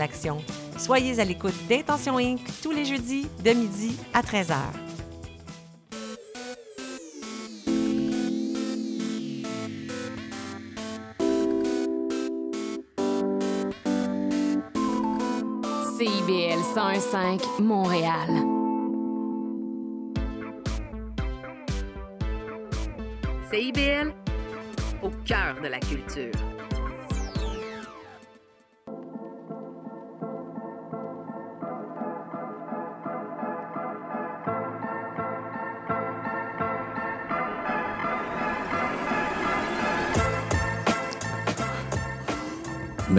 l'action. Soyez à l'écoute d'Intention Inc. tous les jeudis de midi à 13h. CIBL 105 Montréal. CIBL, au cœur de la culture.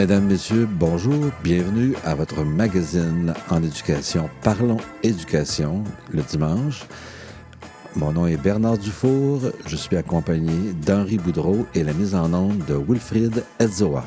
Mesdames, Messieurs, bonjour, bienvenue à votre magazine en éducation Parlons Éducation le dimanche. Mon nom est Bernard Dufour, je suis accompagné d'Henri Boudreau et la mise en onde de Wilfrid Edzoa.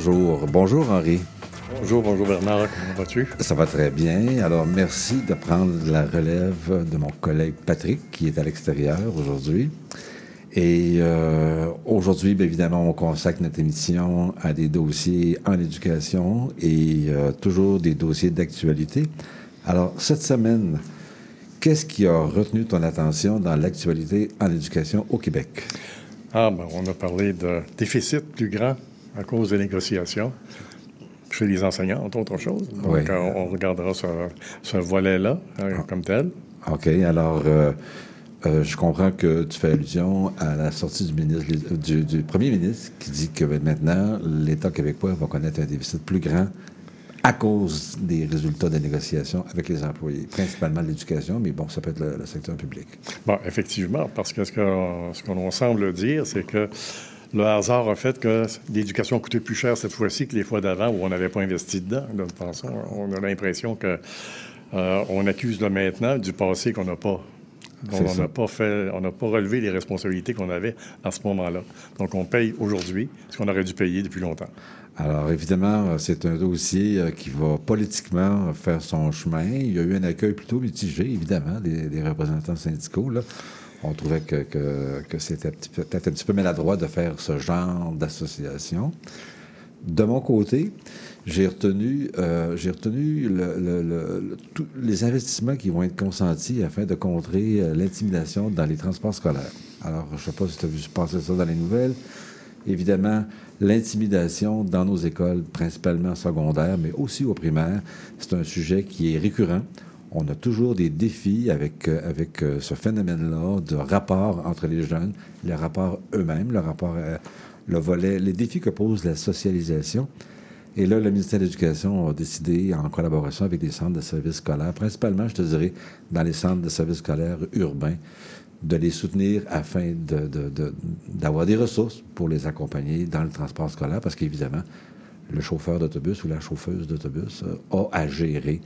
Alors, rebonjour. Bonjour Henri. Bonjour, bonjour Bernard, comment vas-tu? Ça va très bien. Alors, merci de prendre la relève de mon collègue Patrick, qui est à l'extérieur aujourd'hui. Et euh, aujourd'hui, bien évidemment, on consacre notre émission à des dossiers en éducation et euh, toujours des dossiers d'actualité. Alors, cette semaine, qu'est-ce qui a retenu ton attention dans l'actualité en éducation au Québec? Ah, ben, on a parlé de déficit plus grand à cause des négociations chez les enseignants, entre autres choses. Donc, Oui. euh, on regardera ce, ce volet-là euh, comme tel. OK. Alors, euh, euh, je comprends que tu fais allusion à la sortie du, ministre, du, du premier ministre qui dit que maintenant, l'État québécois va connaître un déficit plus grand à cause des résultats des négociations avec les employés, principalement l'éducation, mais bon, ça peut être le, le secteur public. Bon, effectivement, parce que ce qu'on ce qu'on semble dire, c'est que le hasard a fait que l'éducation a coûté plus cher cette fois-ci que les fois d'avant où on n'avait pas investi dedans. De toute façon, on a l'impression que euh, on accuse le maintenant du passé qu'on n'a pas. on n'a pas fait, on n'a pas relevé les responsabilités qu'on avait à ce moment-là. Donc, on paye aujourd'hui ce qu'on aurait dû payer depuis longtemps. Alors, évidemment, c'est un dossier euh, qui va politiquement faire son chemin. Il y a eu un accueil plutôt mitigé, évidemment, des, des représentants syndicaux. Là. On trouvait que, c'était peut-être un petit peu maladroit de faire ce genre d'association. De mon côté, j'ai retenu, euh, tous les investissements qui vont être consentis afin de contrer euh, l'intimidation dans les transports scolaires. Alors, je ne sais pas si tu as vu passer ça dans les nouvelles. Évidemment, l'intimidation dans nos écoles, principalement secondaires, mais aussi au primaire, c'est un sujet qui est récurrent. On a toujours des défis avec, euh, avec euh, ce phénomène-là de rapport entre les jeunes, les rapports eux-mêmes, le rapport, euh, le volet, les défis que pose la socialisation. Et là, le ministère de l'Éducation a décidé, en collaboration avec des centres de services scolaires, principalement, je te dirais, dans les centres de services scolaires urbains, de les soutenir afin d'avoir des ressources pour les accompagner dans le transport scolaire, parce qu'évidemment, le chauffeur d'autobus ou la chauffeuse d'autobus a à gérer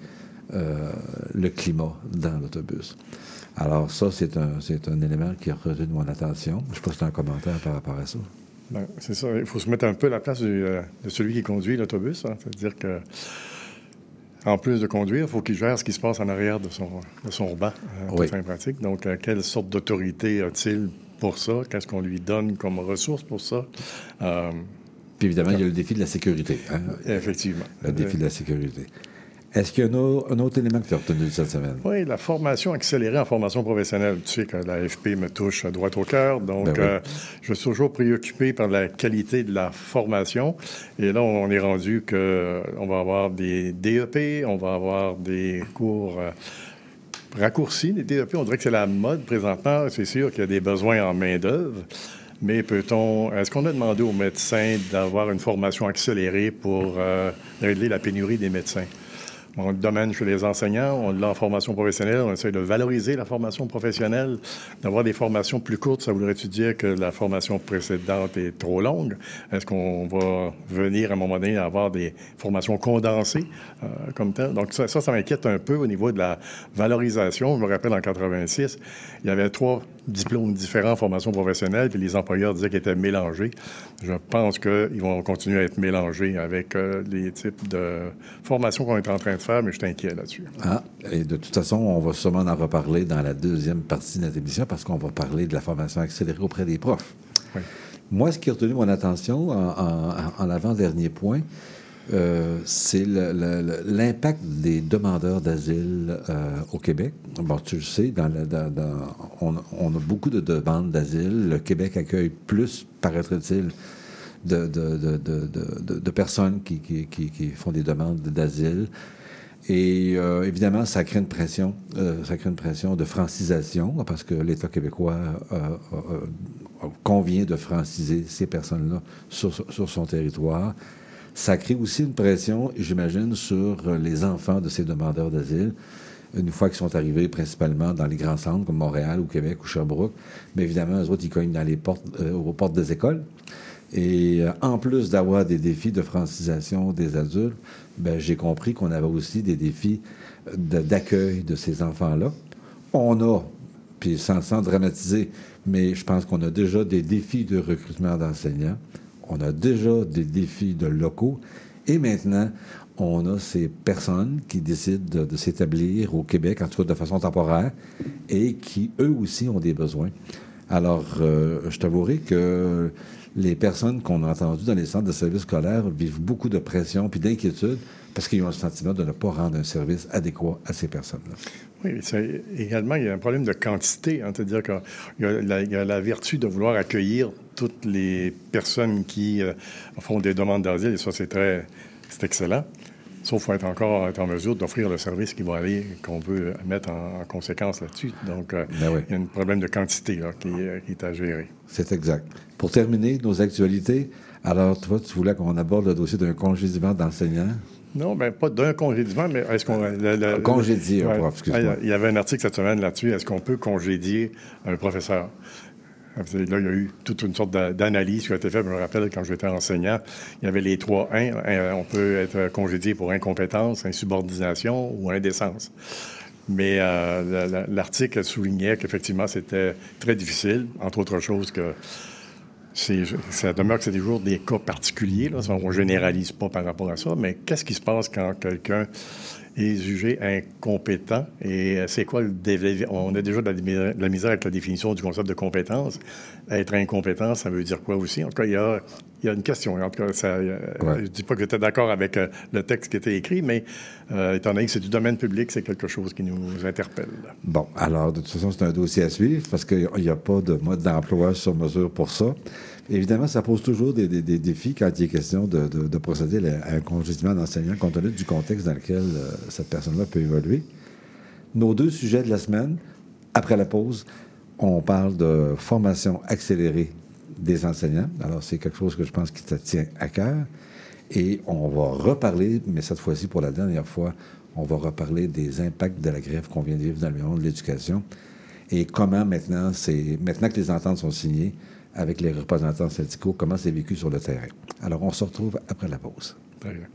euh, le climat dans l'autobus. Alors ça, c'est un, c'est un élément qui a retenu mon attention. Je ne sais pas si tu as un commentaire par rapport à ça. Ben, c'est ça. Il faut se mettre un peu à la place du, euh, de celui qui conduit l'autobus. hein. C'est-à-dire que, en plus de conduire, il faut qu'il gère ce qui se passe en arrière de son, de son banc, euh, Oui. toute fin pratique. Donc, euh, quelle sorte d'autorité a-t-il pour ça? Qu'est-ce qu'on lui donne comme ressource pour ça? Puis évidemment, il y a le défi de la sécurité. hein. effectivement. Le défi de la sécurité. Est-ce qu'il y a un, au- un autre élément que tu as retenu cette semaine? Oui, la formation accélérée en formation professionnelle. Tu sais que l'AFP me touche à droite au cœur, donc Ben oui. euh, je suis toujours préoccupé par la qualité de la formation. Et là, on est rendu que euh, va avoir des DEP, on va avoir des cours euh, raccourcis, des DEP. On dirait que c'est la mode présentement. C'est sûr qu'il y a des besoins en main-d'œuvre. Mais peut-on, est-ce qu'on a demandé aux médecins d'avoir une formation accélérée pour euh, régler la pénurie des médecins? On le domaine chez les enseignants, on l'a en formation professionnelle, on essaie de valoriser la formation professionnelle, d'avoir des formations plus courtes. Ça voudrait-tu dire que la formation précédente est trop longue? Est-ce qu'on va venir à un moment donné avoir des formations condensées euh, comme tel? Donc ça, ça, ça m'inquiète un peu au niveau de la valorisation. Je me rappelle en 86, il y avait trois diplômes différents en formation professionnelle, puis les employeurs disaient qu'ils étaient mélangés. Je pense qu'ils vont continuer à être mélangés avec euh, les types de formations qu'on est en train de faire, mais je suis inquiet là-dessus. Ah, et de toute façon, on va sûrement en reparler dans la deuxième partie de notre émission parce qu'on va parler de la formation accélérée auprès des profs. Oui. Moi, ce qui a retenu mon attention en, en- en avant-dernier point, euh, c'est l'impact des demandeurs d'asile euh, au Québec. Bon, tu le sais, on, a beaucoup de demandes d'asile. Le Québec accueille plus, paraît-il, de, personnes qui, font des demandes d'asile. Et euh, évidemment, ça crée une pression, ça crée une pression de francisation parce que l'État québécois convient de franciser ces personnes-là sur son territoire. Ça crée aussi une pression, j'imagine, sur les enfants de ces demandeurs d'asile, une fois qu'ils sont arrivés principalement dans les grands centres comme Montréal ou Québec ou Sherbrooke. Mais évidemment, eux autres, ils cognent dans les portes, euh, aux portes des écoles. Et euh, en plus d'avoir des défis de francisation des adultes, ben, j'ai compris qu'on avait aussi des défis d'accueil de ces enfants-là. On a, puis sans, sans dramatiser, mais je pense qu'on a déjà des défis de recrutement d'enseignants. On a déjà des défis de locaux. Et maintenant, on a ces personnes qui décident de, s'établir au Québec, en tout cas de façon temporaire, et qui, eux aussi, ont des besoins. Alors, euh, je t'avouerai que les personnes qu'on a entendues dans les centres de services scolaires vivent beaucoup de pression puis d'inquiétude parce qu'ils ont le sentiment de ne pas rendre un service adéquat à ces personnes-là. Oui, également, il y a un problème de quantité. hein, C'est-à-dire qu'il y, a la- il y a la vertu de vouloir accueillir toutes les personnes qui euh, font des demandes d'asile, et ça, c'est très c'est excellent. Sauf qu'il faut être encore être en mesure d'offrir le service qui va aller, qu'on veut mettre en, en conséquence là-dessus. Donc, euh, Ben oui. il y a un problème de quantité là, qui, euh, qui est à gérer. C'est exact. Pour terminer nos actualités, alors toi, tu voulais qu'on aborde le dossier d'un congédiement d'enseignants. Non, ben pas d'un congédiement, mais est-ce qu'on... Congédier un prof, excuse-moi. Ah, Il y avait un article cette semaine là-dessus. Est-ce qu'on peut congédier un professeur? Là, il y a eu toute une sorte d'a- d'analyse qui a été faite. Je me rappelle, quand j'étais enseignant, il y avait les trois 1. On peut être congédié pour incompétence, insubordination ou indécence. Mais euh, la- la- l'article soulignait qu'effectivement, c'était très difficile, entre autres choses que ça demeure que c'est toujours des cas particuliers. Là. On ne généralise pas par rapport à ça. Mais qu'est-ce qui se passe quand quelqu'un est jugé incompétent? Et euh, c'est quoi le dé- On a déjà de la, de la misère avec la définition du concept de compétence. Être incompétent, ça veut dire quoi aussi? En tout cas, il y a, il y a une question. En tout cas, ça, euh, Ouais. je ne dis pas que j'étais d'accord avec euh, le texte qui était écrit, mais euh, étant donné que c'est du domaine public, c'est quelque chose qui nous interpelle. Bon, alors, de toute façon, c'est un dossier à suivre parce qu'il n'y a pas de mode d'emploi sur mesure pour ça. Évidemment, ça pose toujours des, défis quand il est question de, de- de procéder à un congédiement d'enseignant compte tenu du contexte dans lequel euh, cette personne-là peut évoluer. Nos deux sujets de la semaine, après la pause, on parle de formation accélérée des enseignants. Alors, c'est quelque chose que je pense qui te tient à cœur. Et on va reparler, mais cette fois-ci pour la dernière fois, on va reparler des impacts de la grève qu'on vient de vivre dans le monde de l'éducation et comment maintenant, maintenant que les ententes sont signées avec les représentants syndicaux, comment c'est vécu sur le terrain. Alors, on se retrouve après la pause. Très bien.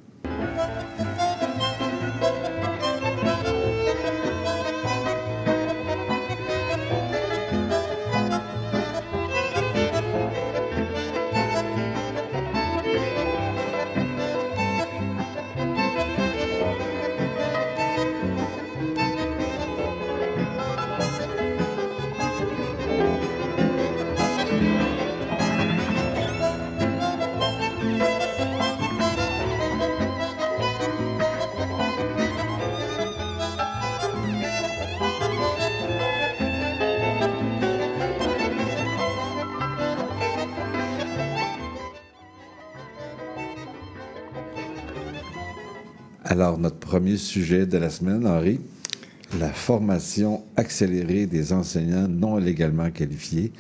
Premier sujet de la semaine, Henri, la formation accélérée des enseignants non légalement qualifiés.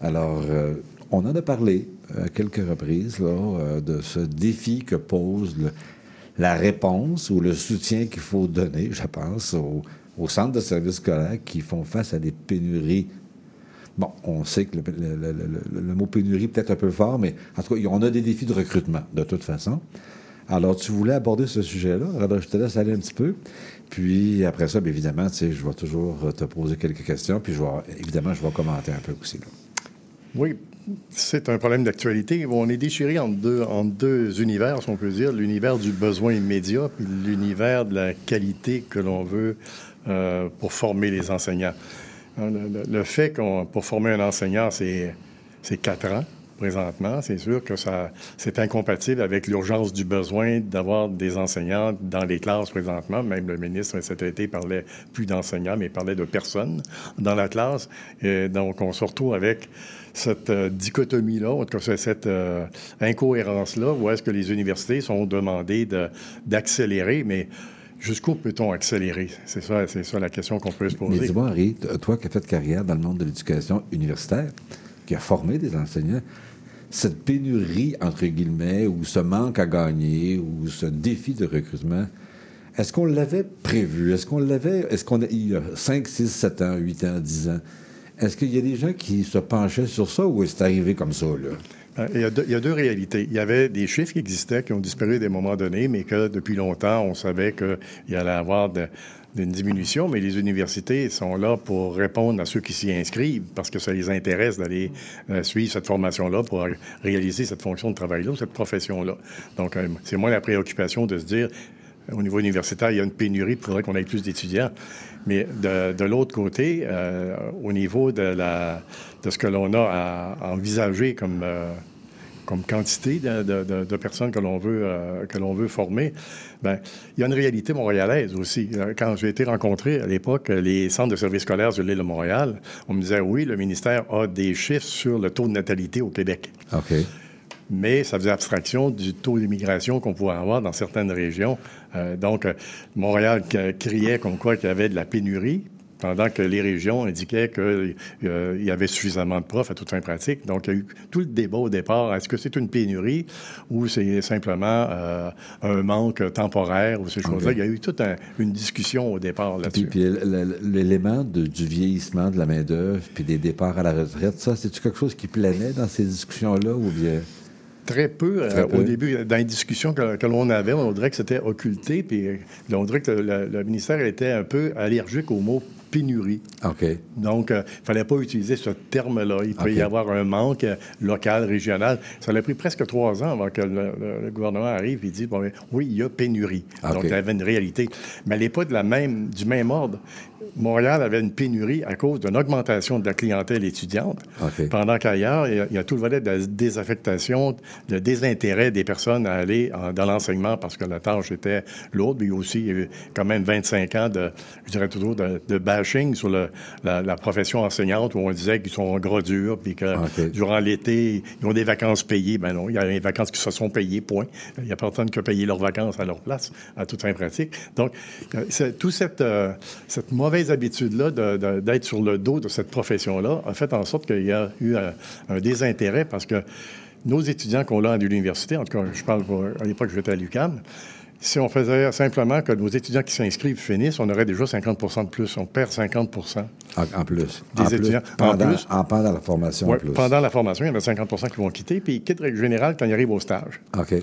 Alors, euh, on en a parlé à quelques reprises là, euh, de ce défi que pose la réponse ou le soutien qu'il faut donner, je pense, aux, aux centres de services scolaires qui font face à des pénuries Bon, on sait que le, le, mot pénurie peut-être un peu fort, mais en tout cas, on a des défis de recrutement, de toute façon. Alors, tu voulais aborder ce sujet-là. Alors, je te laisse aller un petit peu. Puis, après ça, bien évidemment, tu sais, je vais toujours te poser quelques questions. Puis, je vais, évidemment, je vais commenter un peu aussi. Là. Oui, c'est un problème d'actualité. On est déchiré en deux, univers, si on peut dire. L'univers du besoin immédiat, puis l'univers de la qualité que l'on veut euh, pour former les enseignants. Hein, le, le fait qu'on, pour former un enseignant, c'est quatre ans présentement. C'est sûr que ça, c'est incompatible avec l'urgence du besoin d'avoir des enseignants dans les classes présentement. Même le ministre cet été parlait plus d'enseignants, mais parlait de personnes dans la classe. Et donc, on se retrouve avec cette euh, dichotomie-là, en tout cas cette euh, incohérence-là, où est-ce que les universités sont demandées de, d'accélérer, mais Jusqu'où peut-on accélérer? C'est ça, c'est ça la question qu'on peut se poser. Mais dis-moi, Harry, toi qui as fait carrière dans le monde de l'éducation universitaire, qui a formé des enseignants, cette pénurie, entre guillemets, ou ce manque à gagner, ou ce défi de recrutement, est-ce qu'on l'avait prévu? Est-ce qu'on l'avait, est-ce qu'on a, il y a 5, 6, 7 ans, 8 ans, 10 ans, est-ce qu'il y a des gens qui se penchaient sur ça ou est-ce arrivé comme ça, là? Euh, il y, a deux, réalités. Il y avait des chiffres qui existaient, qui ont disparu à des moments donnés, mais que depuis longtemps, on savait qu'il allait avoir de, d'une diminution, mais les universités sont là pour répondre à ceux qui s'y inscrivent parce que ça les intéresse d'aller euh, suivre cette formation-là pour réaliser cette fonction de travail-là cette profession-là. Donc, euh, c'est moins la préoccupation de se dire, au niveau universitaire, il y a une pénurie, il faudrait qu'on ait plus d'étudiants. Mais de, l'autre côté, euh, au niveau de, la, de ce que l'on a à envisager comme, euh, comme quantité de, de, de, personnes que l'on veut, euh, que l'on veut former, ben, il y a une réalité montréalaise aussi. Quand j'ai été rencontré à l'époque les centres de services scolaires de l'île de Montréal, on me disait oui, le ministère a des chiffres sur le taux de natalité au Québec. OK mais ça faisait abstraction du taux d'immigration qu'on pouvait avoir dans certaines régions. Euh, donc, Montréal criait comme quoi qu'il y avait de la pénurie, pendant que les régions indiquaient qu'il euh, y avait suffisamment de profs à toute fin pratique. Donc, il y a eu tout le débat au départ. Est-ce que c'est une pénurie ou c'est simplement euh, un manque temporaire ou ces choses-là? Il y a eu toute un, une discussion au départ là-dessus. Puis, puis l'élément du vieillissement de la main-d'œuvre puis des départs à la retraite, ça, c'est-tu quelque chose qui planait dans ces discussions-là ou bien... Très peu. Très euh. Au début, dans les discussions que, que l'on avait, on dirait que c'était occulté, puis on dirait que le, le, ministère était un peu allergique au mot pénurie. Donc, il euh, ne fallait pas utiliser ce terme-là. Il peut okay. y avoir un manque euh, local, régional. Ça a pris presque trois ans avant que le, le, le gouvernement arrive et dise, bon, oui, il y a pénurie. Okay. Donc, il y avait une réalité. Mais elle n'est pas de la même, du même ordre. Montréal avait une pénurie à cause d'une augmentation de la clientèle étudiante, okay. pendant qu'ailleurs, il, il, y a tout le volet de la désaffectation, de désintérêt des personnes à aller en, dans l'enseignement parce que la tâche était lourde, mais aussi il y avait quand même 25 ans de, je dirais toujours, de, de bashing sur le, la, la, profession enseignante où on disait qu'ils sont en gros dur, puis que okay. durant l'été, ils ont des vacances payées. Ben non, il y a des vacances qui se sont payées, point. Il n'y a personne qui a payé leurs vacances à leur place, à toute fin pratique. Donc, tout cette, euh, cette mauvaise habitude-là d'être sur le dos de cette profession-là a fait en sorte qu'il y a eu un, un, désintérêt parce que nos étudiants qu'on a à l'université, en tout cas, je parle pour, à l'époque, j'étais à l'UQAM, si on faisait simplement que nos étudiants qui s'inscrivent finissent, on aurait déjà 50 de plus. On perd 50 en, en plus. Des en étudiants. Plus, pendant, en plus. En, pendant la formation. Ouais, en plus. Pendant la formation, il y en a 50 qui vont quitter, puis ils quittent règle générale quand ils arrivent au stage. OK.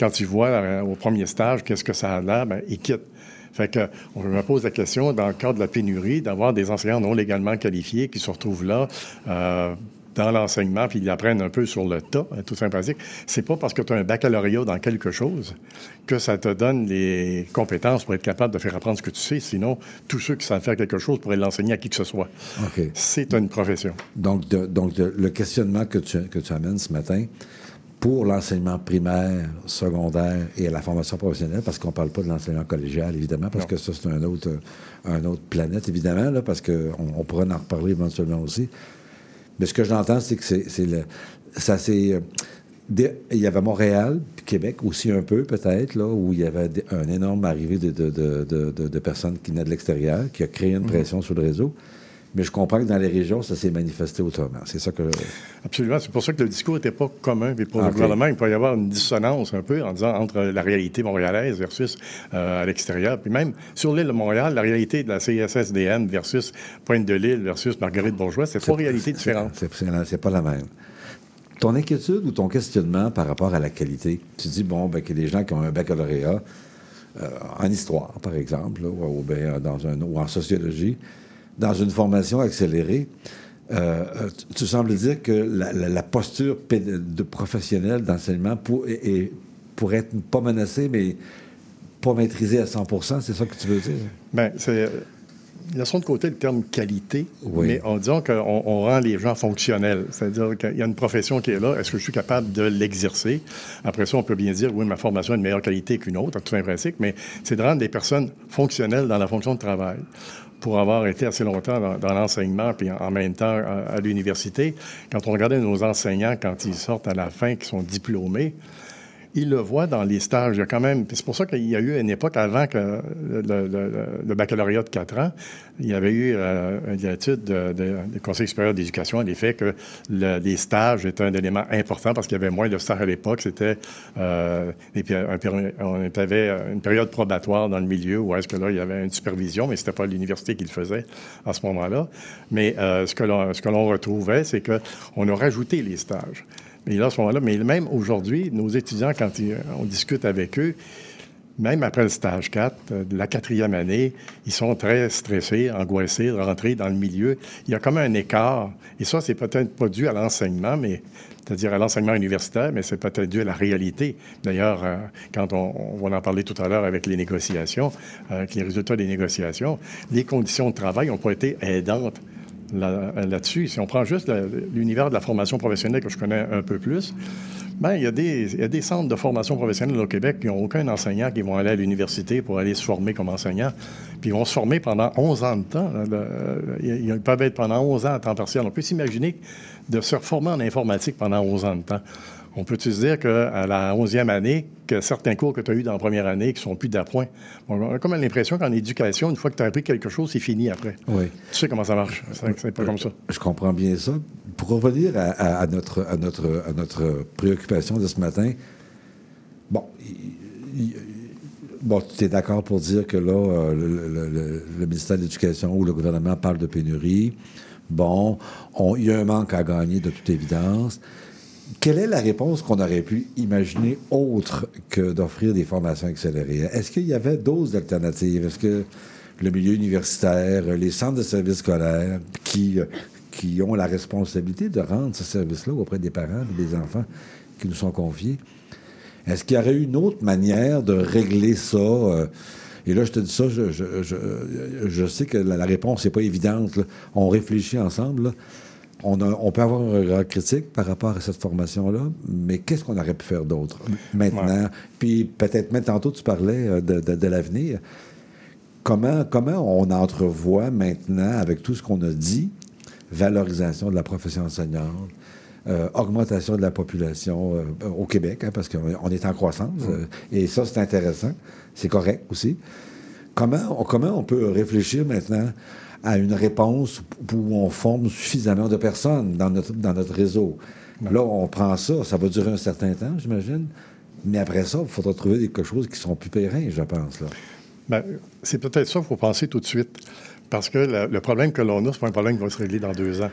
Quand ils voient euh, au premier stage qu'est-ce que ça a l'air, ben, ils quittent. Fait que, on me pose la question, dans le cadre de la pénurie, d'avoir des enseignants non légalement qualifiés qui se retrouvent là euh, dans l'enseignement, puis ils apprennent un peu sur le tas, tout simplement. C'est pas parce que tu as un baccalauréat dans quelque chose que ça te donne les compétences pour être capable de faire apprendre ce que tu sais. Sinon, tous ceux qui savent faire quelque chose pourraient l'enseigner à qui que ce soit. Okay. C'est une profession. Donc, de, donc de, le questionnement que tu, que tu amènes ce matin, pour l'enseignement primaire, secondaire et à la formation professionnelle, parce qu'on ne parle pas de l'enseignement collégial, évidemment, parce non. que ça, c'est un autre, un autre planète, évidemment, là, parce qu'on on pourra en reparler éventuellement aussi. Mais ce que j'entends, c'est que c'est le. Ça, c'est. Il y avait Montréal, puis Québec aussi un peu, peut-être, là, où il y avait un énorme arrivée de, de, de, de personnes qui venaient de l'extérieur, qui a créé une pression mmh. sur le réseau. Mais je comprends que dans les régions, ça s'est manifesté autrement. C'est ça que. Absolument. C'est pour ça que le discours n'était pas commun. Et pour le Ok. gouvernement, il peut y avoir une dissonance un peu en disant entre la réalité montréalaise versus euh, à l'extérieur. Puis même sur l'île de Montréal, la réalité de la CSSDN versus Pointe-de-l'Île versus Marguerite Bourgeois, c'est trois réalités différentes. C'est- pas la même. Ton inquiétude ou ton questionnement par rapport à la qualité, tu dis, bon, ben, qu'il y a des gens qui ont un baccalauréat euh, en histoire, par exemple, là, ou, ben, dans un, ou en sociologie, dans une formation accélérée, euh, euh, tu, sembles dire que la, la- la posture de professionnel d'enseignement pour, est- est- pourrait être pas menacée, mais pas maîtrisée à 100 c'est ça que tu veux dire? Bien, c'est. Laissons de côté le terme qualité, Oui. mais en disant qu'on on rend les gens fonctionnels. C'est-à-dire qu'il y a une profession qui est là, est-ce que je suis capable de l'exercer? Après ça, on peut bien dire, oui, ma formation a une meilleure qualité qu'une autre, tout un principe, mais c'est de rendre des personnes fonctionnelles dans la fonction de travail. Pour avoir été assez longtemps dans, l'enseignement, puis en, en même temps à, à l'université, quand on regardait nos enseignants, quand ils sortent à la fin, qui sont diplômés, ils le voient dans les stages. Il y a quand même. C'est pour ça qu'il y a eu une époque avant le, baccalauréat de 4 ans, il y avait eu euh, une étude de- de- du Conseil supérieur d'éducation à l'effet que le- les stages étaient un élément important parce qu'il y avait moins de stages à l'époque. C'était euh, on avait une période probatoire dans le milieu où est-ce que là il y avait une supervision, mais c'était pas l'université qui le faisait à ce moment-là. Mais euh, ce que l'on retrouvait, c'est que on a rajouté les stages. Et là, à ce moment-là, mais même aujourd'hui, nos étudiants, quand ils- on discute avec eux, même après le stage 4, euh, la quatrième année, ils sont très stressés, angoissés de rentrer dans le milieu. Il y a comme un écart. Et ça, c'est peut-être pas dû à l'enseignement, mais c'est-à-dire à l'enseignement universitaire, mais c'est peut-être dû à la réalité. D'ailleurs, euh, quand on, va en parler tout à l'heure avec les négociations, euh, avec les résultats des négociations, les conditions de travail n'ont pas été aidantes là- là-dessus. si on prend juste l'univers de la formation professionnelle que je connais un peu plus, ben, il, y a des, il y a des centres de formation professionnelle au Québec qui n'ont aucun enseignant qui vont aller à l'université pour aller se former comme enseignant. Puis ils vont se former pendant 11 ans de temps. ils peuvent être pendant 11 ans à temps partiel. On peut s'imaginer de se reformer en informatique pendant 11 ans de temps. On peut-tu se dire qu'à la 11e année, que certains cours que tu as eus dans la première année qui sont plus d'appoint, on a comme l'impression qu'en éducation, une fois que tu as appris quelque chose, c'est fini après. Oui. Tu sais comment ça marche. C'est pas comme ça. Je comprends bien ça. Pour revenir à, à- à notre, à, notre, à notre préoccupation de ce matin, bon, tu es d'accord pour dire que là, euh, le, le- le- le ministère de l'Éducation ou le gouvernement parle de pénurie. Bon, on- il y a un manque à gagner de toute évidence. Quelle est la réponse qu'on aurait pu imaginer autre que d'offrir des formations accélérées? Est-ce qu'il y avait d'autres alternatives? Est-ce que le milieu universitaire, les centres de services scolaires qui, euh, qui ont la responsabilité de rendre ce service-là auprès des parents et des enfants qui nous sont confiés, est-ce qu'il y aurait une autre manière de régler ça? euh, Et là, je te dis ça, je, je- je- je sais que la, réponse n'est pas évidente. là. On réfléchit ensemble. On, a- on peut avoir un regard critique par rapport à cette formation-là, mais qu'est-ce qu'on aurait pu faire d'autre maintenant? Puis peut-être même tantôt, tu parlais euh, de, de- de l'avenir. Comment, comment on entrevoit maintenant, avec tout ce qu'on a dit, valorisation de la profession enseignante, euh, augmentation de la population euh, au Québec, hein, parce qu'on on est en croissance, euh, et ça, c'est intéressant, c'est correct aussi. Comment on, comment on peut réfléchir maintenant à une réponse où on forme suffisamment de personnes dans notre, dans notre réseau? Là, on prend ça, ça va durer un certain temps, j'imagine, mais après ça, il faudra trouver quelque chose qui sont plus périns, je pense. Là. Ben, c'est peut-être ça qu'il faut penser tout de suite. Parce que le, le problème que l'on a, c'est pas un problème qui va se régler dans deux ans.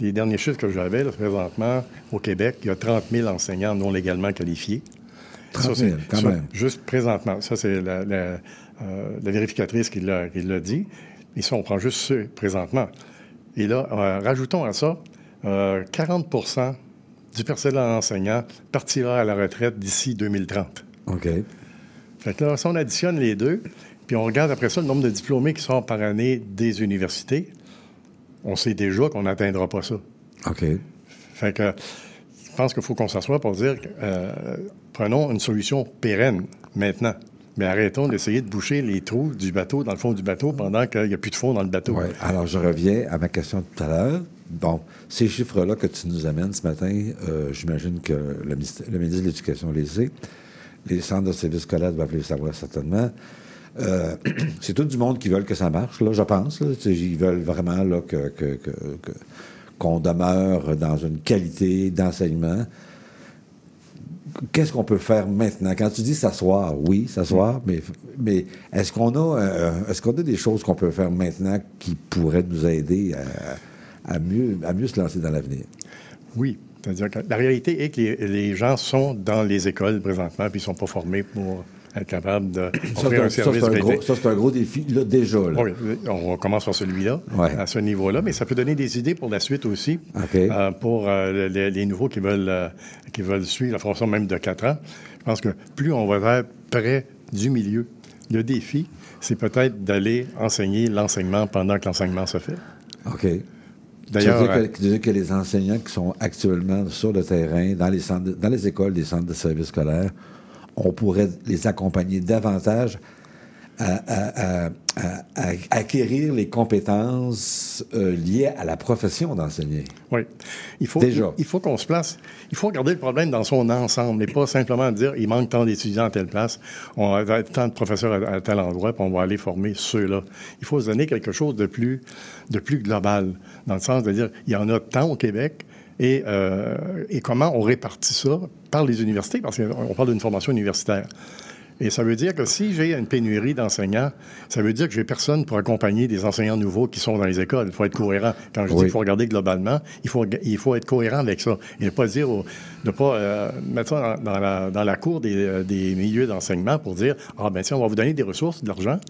Les derniers chiffres que j'avais, là, présentement, au Québec, il y a 30 000 enseignants non légalement qualifiés. 30 c'est- 000, quand ça, même. Juste présentement. Ça, c'est la, la, euh, la vérificatrice qui l'a dit. Et ça, on prend juste ceux présentement. Et là, euh, rajoutons à ça, euh, 40% du personnel enseignant partira à la retraite d'ici 2030. OK. Fait que là, si on additionne les deux, puis on regarde après ça le nombre de diplômés qui sortent par année des universités, on sait déjà qu'on n'atteindra pas ça. OK. Fait que je pense qu'il faut qu'on s'assoie pour dire euh, prenons une solution pérenne maintenant. Mais arrêtons d'essayer de boucher les trous du bateau, dans le fond du bateau, pendant qu'il n'y a plus de fond dans le bateau. Ouais. Alors, je reviens à ma question de tout à l'heure. Bon, ces chiffres-là que tu nous amènes ce matin, euh, j'imagine que le le ministre de l'Éducation les sait. Les centres de services scolaires doivent les savoir certainement. Euh, c'est tout du monde qui veulent que ça marche, là, je pense. Ils veulent vraiment qu'on demeure dans une qualité d'enseignement. Qu'est-ce qu'on peut faire maintenant? Quand tu dis s'asseoir, oui, s'asseoir, mais, mais est-ce qu'on a, euh, est-ce qu'on a des choses qu'on peut faire maintenant qui pourraient nous aider à, à mieux, à mieux se lancer dans l'avenir? Oui. C'est-à-dire que la réalité est que les, les gens sont dans les écoles présentement, puis ils ne sont pas formés pour être Ça, un un, service un de gros, ça, c'est un gros défi, là, déjà. Là. Oui, on commence par celui-là, Ouais. à ce niveau-là, mais ça peut donner des idées pour la suite aussi, euh, pour euh, les, les nouveaux qui veulent, euh, qui veulent suivre la formation même de 4 ans. Je pense que plus on va être près du milieu, le défi, c'est peut-être d'aller enseigner l'enseignement pendant que l'enseignement se fait. OK. D'ailleurs, tu que, tu les enseignants qui sont actuellement sur le terrain, dans les, centres, dans les écoles, des centres de services scolaires, on pourrait les accompagner davantage à, à- à- à- à acquérir les compétences euh, liées à la profession d'enseigner. Oui. Il faut, Déjà. Il, il faut qu'on se place. Il faut regarder le problème dans son ensemble et pas simplement dire il manque tant d'étudiants à telle place, on a tant de professeurs à, à tel endroit, puis on va aller former ceux-là. Il faut se donner quelque chose de plus, de plus global, dans le sens de dire il y en a tant au Québec. Et, euh, et comment on répartit ça par les universités, parce qu'on parle d'une formation universitaire. Et ça veut dire que si j'ai une pénurie d'enseignants, ça veut dire que j'ai personne pour accompagner des enseignants nouveaux qui sont dans les écoles. Il faut être cohérent. Quand je dis qu'il faut regarder globalement, il faut, il faut être cohérent avec ça. Et ne pas dire, au- ne pas euh, mettre ça dans, dans la, dans la cour des, euh, des milieux d'enseignement pour dire, ah ben tiens, on va vous donner des ressources, de l'argent,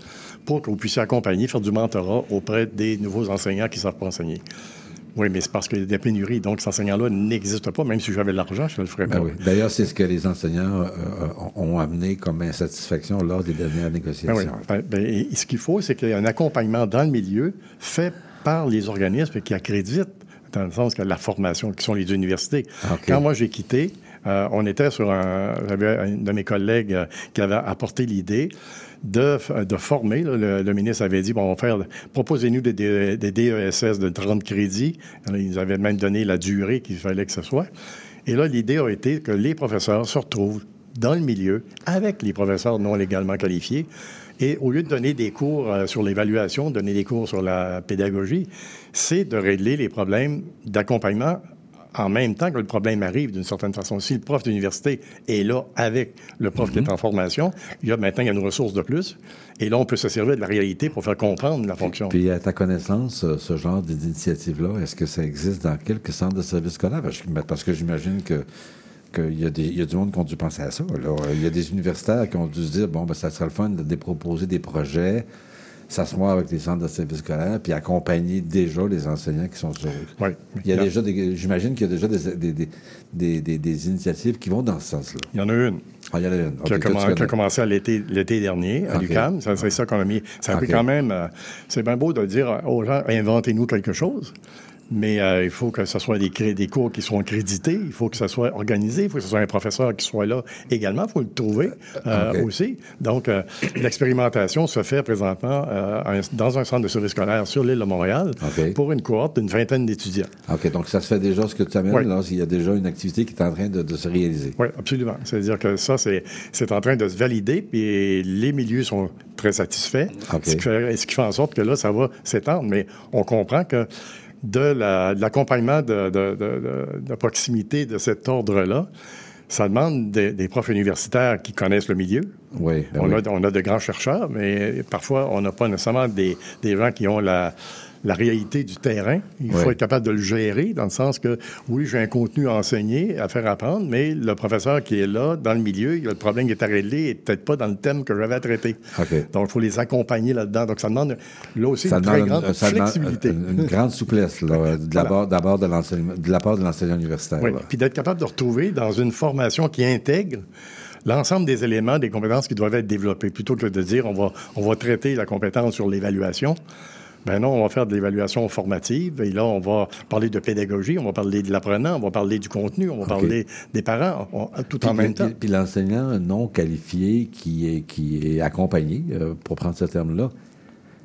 pour que vous puissiez accompagner, faire du mentorat auprès des nouveaux enseignants qui ne savent pas enseigner. Oui, mais c'est parce qu'il y a des pénuries. Donc, cet enseignant-là n'existe pas. Même si j'avais de l'argent, je ne le ferais Ben pas. oui. D'ailleurs, c'est ce que les enseignants euh, euh, ont amené comme insatisfaction lors des dernières Ben négociations. oui. Ben, ben, ce qu'il faut, c'est qu'il y ait un accompagnement dans le milieu fait par les organismes qui accréditent, dans le sens que la formation, qui sont les universités. OK. Quand moi j'ai quitté, euh, on était sur un. J'avais un de mes collègues euh, qui avait apporté l'idée de, former. le, ministre avait dit bon, on faire. Proposez-nous des, des, des DESS de 30 crédits. Ils avaient même donné la durée qu'il fallait que ce soit. Et là, l'idée a été que les professeurs se retrouvent dans le milieu avec les professeurs non légalement qualifiés. Et au lieu de donner des cours euh, sur l'évaluation, donner des cours sur la pédagogie, c'est de régler les problèmes d'accompagnement en même temps que le problème arrive d'une certaine façon. Si le prof d'université est là avec le prof qui est en formation, il y a maintenant il y a une ressource de plus. Et là, on peut se servir de la réalité pour faire comprendre la fonction. Puis, à ta connaissance, euh, ce genre d'initiative-là, est-ce que ça existe dans quelques centres de services scolaires? Parce que, j'imagine que qu'il y, a des- il y a du monde qui ont dû penser à ça. là. Il y a des universitaires qui ont dû se dire, bon, ben, ça serait le fun de de proposer des projets, s'asseoir avec les centres de services scolaires, puis accompagner déjà les enseignants qui sont sur Oui. Il y a déjà j'imagine qu'il y a déjà des, des, des, des- initiatives qui vont dans ce sens-là. Il y en a une. Ah, il y en a une. qui, a qui commencé à l'été, l'été dernier à OK. l'UQAM. Ça, C'est ça qu'on a mis. Ça a pris quand même. euh, c'est bien beau de dire aux gens inventez-nous quelque chose. Mais euh, il faut que ce soit des, cours qui soient crédités, il faut que ce soit organisé, il faut que ce soit un professeur qui soit là également, il faut le trouver euh, OK. aussi. Donc, euh, l'expérimentation se fait présentement euh, un- dans un centre de service scolaire sur l'île de Montréal pour une cohorte d'une vingtaine d'étudiants. OK, donc ça se fait déjà ce que tu amènes, Oui. là, il y a déjà une activité qui est en train de, de se réaliser. Oui, absolument. C'est-à-dire que ça, c'est en train de se valider, puis les milieux sont très satisfaits, OK. ce, qui fait, ce qui fait en sorte que là, ça va s'étendre. Mais on comprend que de la- de l'accompagnement de, de- de- de- de proximité de cet ordre-là, ça demande des, des profs universitaires qui connaissent le milieu. Oui, ben on, oui. A, on a de grands chercheurs, mais parfois, on n'a pas nécessairement des, des gens qui ont la, la réalité du terrain. Il faut être capable de le gérer, dans le sens que, oui, j'ai un contenu à enseigner, à faire apprendre, mais le professeur qui est là, dans le milieu, le problème qui est à régler et peut-être pas dans le thème que j'avais à traiter. Donc, il faut les accompagner là-dedans. Donc, ça demande, là aussi, Ça une très grande une- flexibilité. une, une grande souplesse, là, de, la Voilà. part- d'abord de, l'enseignement- de la part de l'enseignant universitaire. Oui, puis d'être capable de retrouver dans une formation qui intègre l'ensemble des éléments, des compétences qui doivent être développées, plutôt que de dire on va, on va traiter la compétence sur l'évaluation. Ben non, on va faire de l'évaluation formative et là, on va parler de pédagogie, on va parler de l'apprenant, on va parler du contenu, on va parler des parents, on- tout Puis, en même puis- temps. puis l'enseignant non qualifié qui est, qui est accompagné, euh, pour prendre ce terme-là,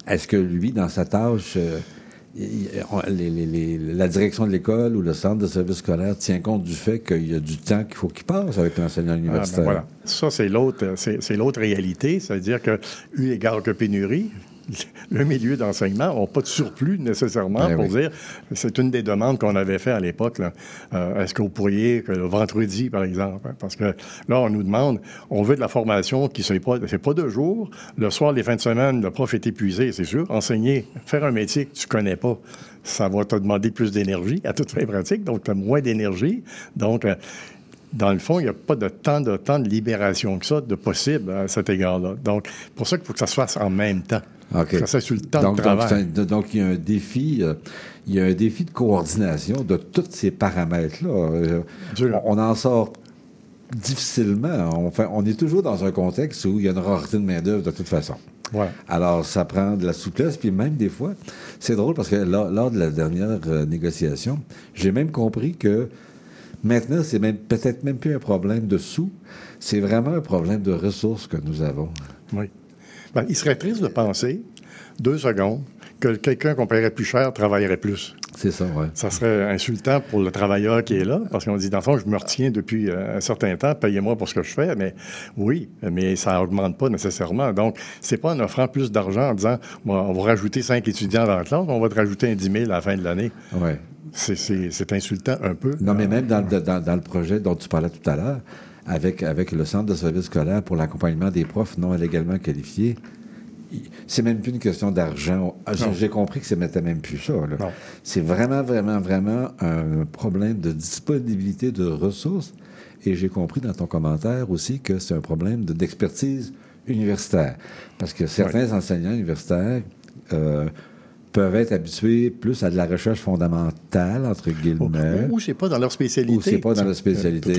est-ce que lui, dans sa tâche, euh, la direction de l'école ou le centre de service scolaire tient compte du fait qu'il y a du temps qu'il faut qu'il passe avec l'enseignant universitaire. Ah, ben voilà. Ça, c'est l'autre, c'est, l'autre réalité. C'est-à-dire que, eu égard que pénurie, le milieu d'enseignement n'a pas de surplus nécessairement ben pour dire, c'est une des demandes qu'on avait fait à l'époque. Euh, est-ce que vous pourriez, que le vendredi, par exemple, hein, parce que là, on nous demande, on veut de la formation qui ne pas, c'est pas deux jours. Le soir, les fins de semaine, le prof est épuisé, c'est sûr. Enseigner, faire un métier que tu connais pas, ça va te demander plus d'énergie à toute fin pratique, donc tu as moins d'énergie. Donc, euh, dans le fond, il n'y a pas de temps de temps de libération que ça de possible à cet égard-là. Donc, pour ça qu'il faut que ça se fasse en même temps. OK. Ça, sur le temps donc, de travail. Donc, il y a un défi, euh, il y a un défi de coordination de tous ces paramètres-là. Euh, on, en sort difficilement. On, on est toujours dans un contexte où il y a une rareté de main-d'œuvre de toute façon. Ouais. Alors, ça prend de la souplesse, puis même des fois, c'est drôle parce que lors, de la dernière euh, négociation, j'ai même compris que maintenant, c'est même peut-être même plus un problème de sous, c'est vraiment un problème de ressources que nous avons. Oui. Ben, il serait triste de penser, deux secondes, que quelqu'un qu'on paierait plus cher travaillerait plus. C'est ça, oui. Ça serait insultant pour le travailleur qui est là, parce qu'on dit, dans le fond, je me retiens depuis euh, un certain temps, payez-moi pour ce que je fais, mais oui, mais ça augmente pas nécessairement. Donc, c'est pas en offrant plus d'argent en disant, on va rajouter cinq étudiants dans la classe, on va te rajouter un 10 000 à la fin de l'année. Oui. C'est insultant un peu. Non, mais même dans, dans, dans le projet dont tu parlais tout à l'heure, avec, avec le Centre de services scolaires pour l'accompagnement des profs non légalement qualifiés, c'est même plus une question d'argent. Ah, j'ai compris que c'était même plus ça. C'est vraiment, vraiment, vraiment un problème de disponibilité de ressources. Et j'ai compris dans ton commentaire aussi que c'est un problème d'expertise universitaire. Parce que certains enseignants universitaires euh, peuvent être habitués plus à de la recherche fondamentale, entre guillemets. Ou, c'est pas dans leur spécialité. Ou c'est pas dans leur spécialité.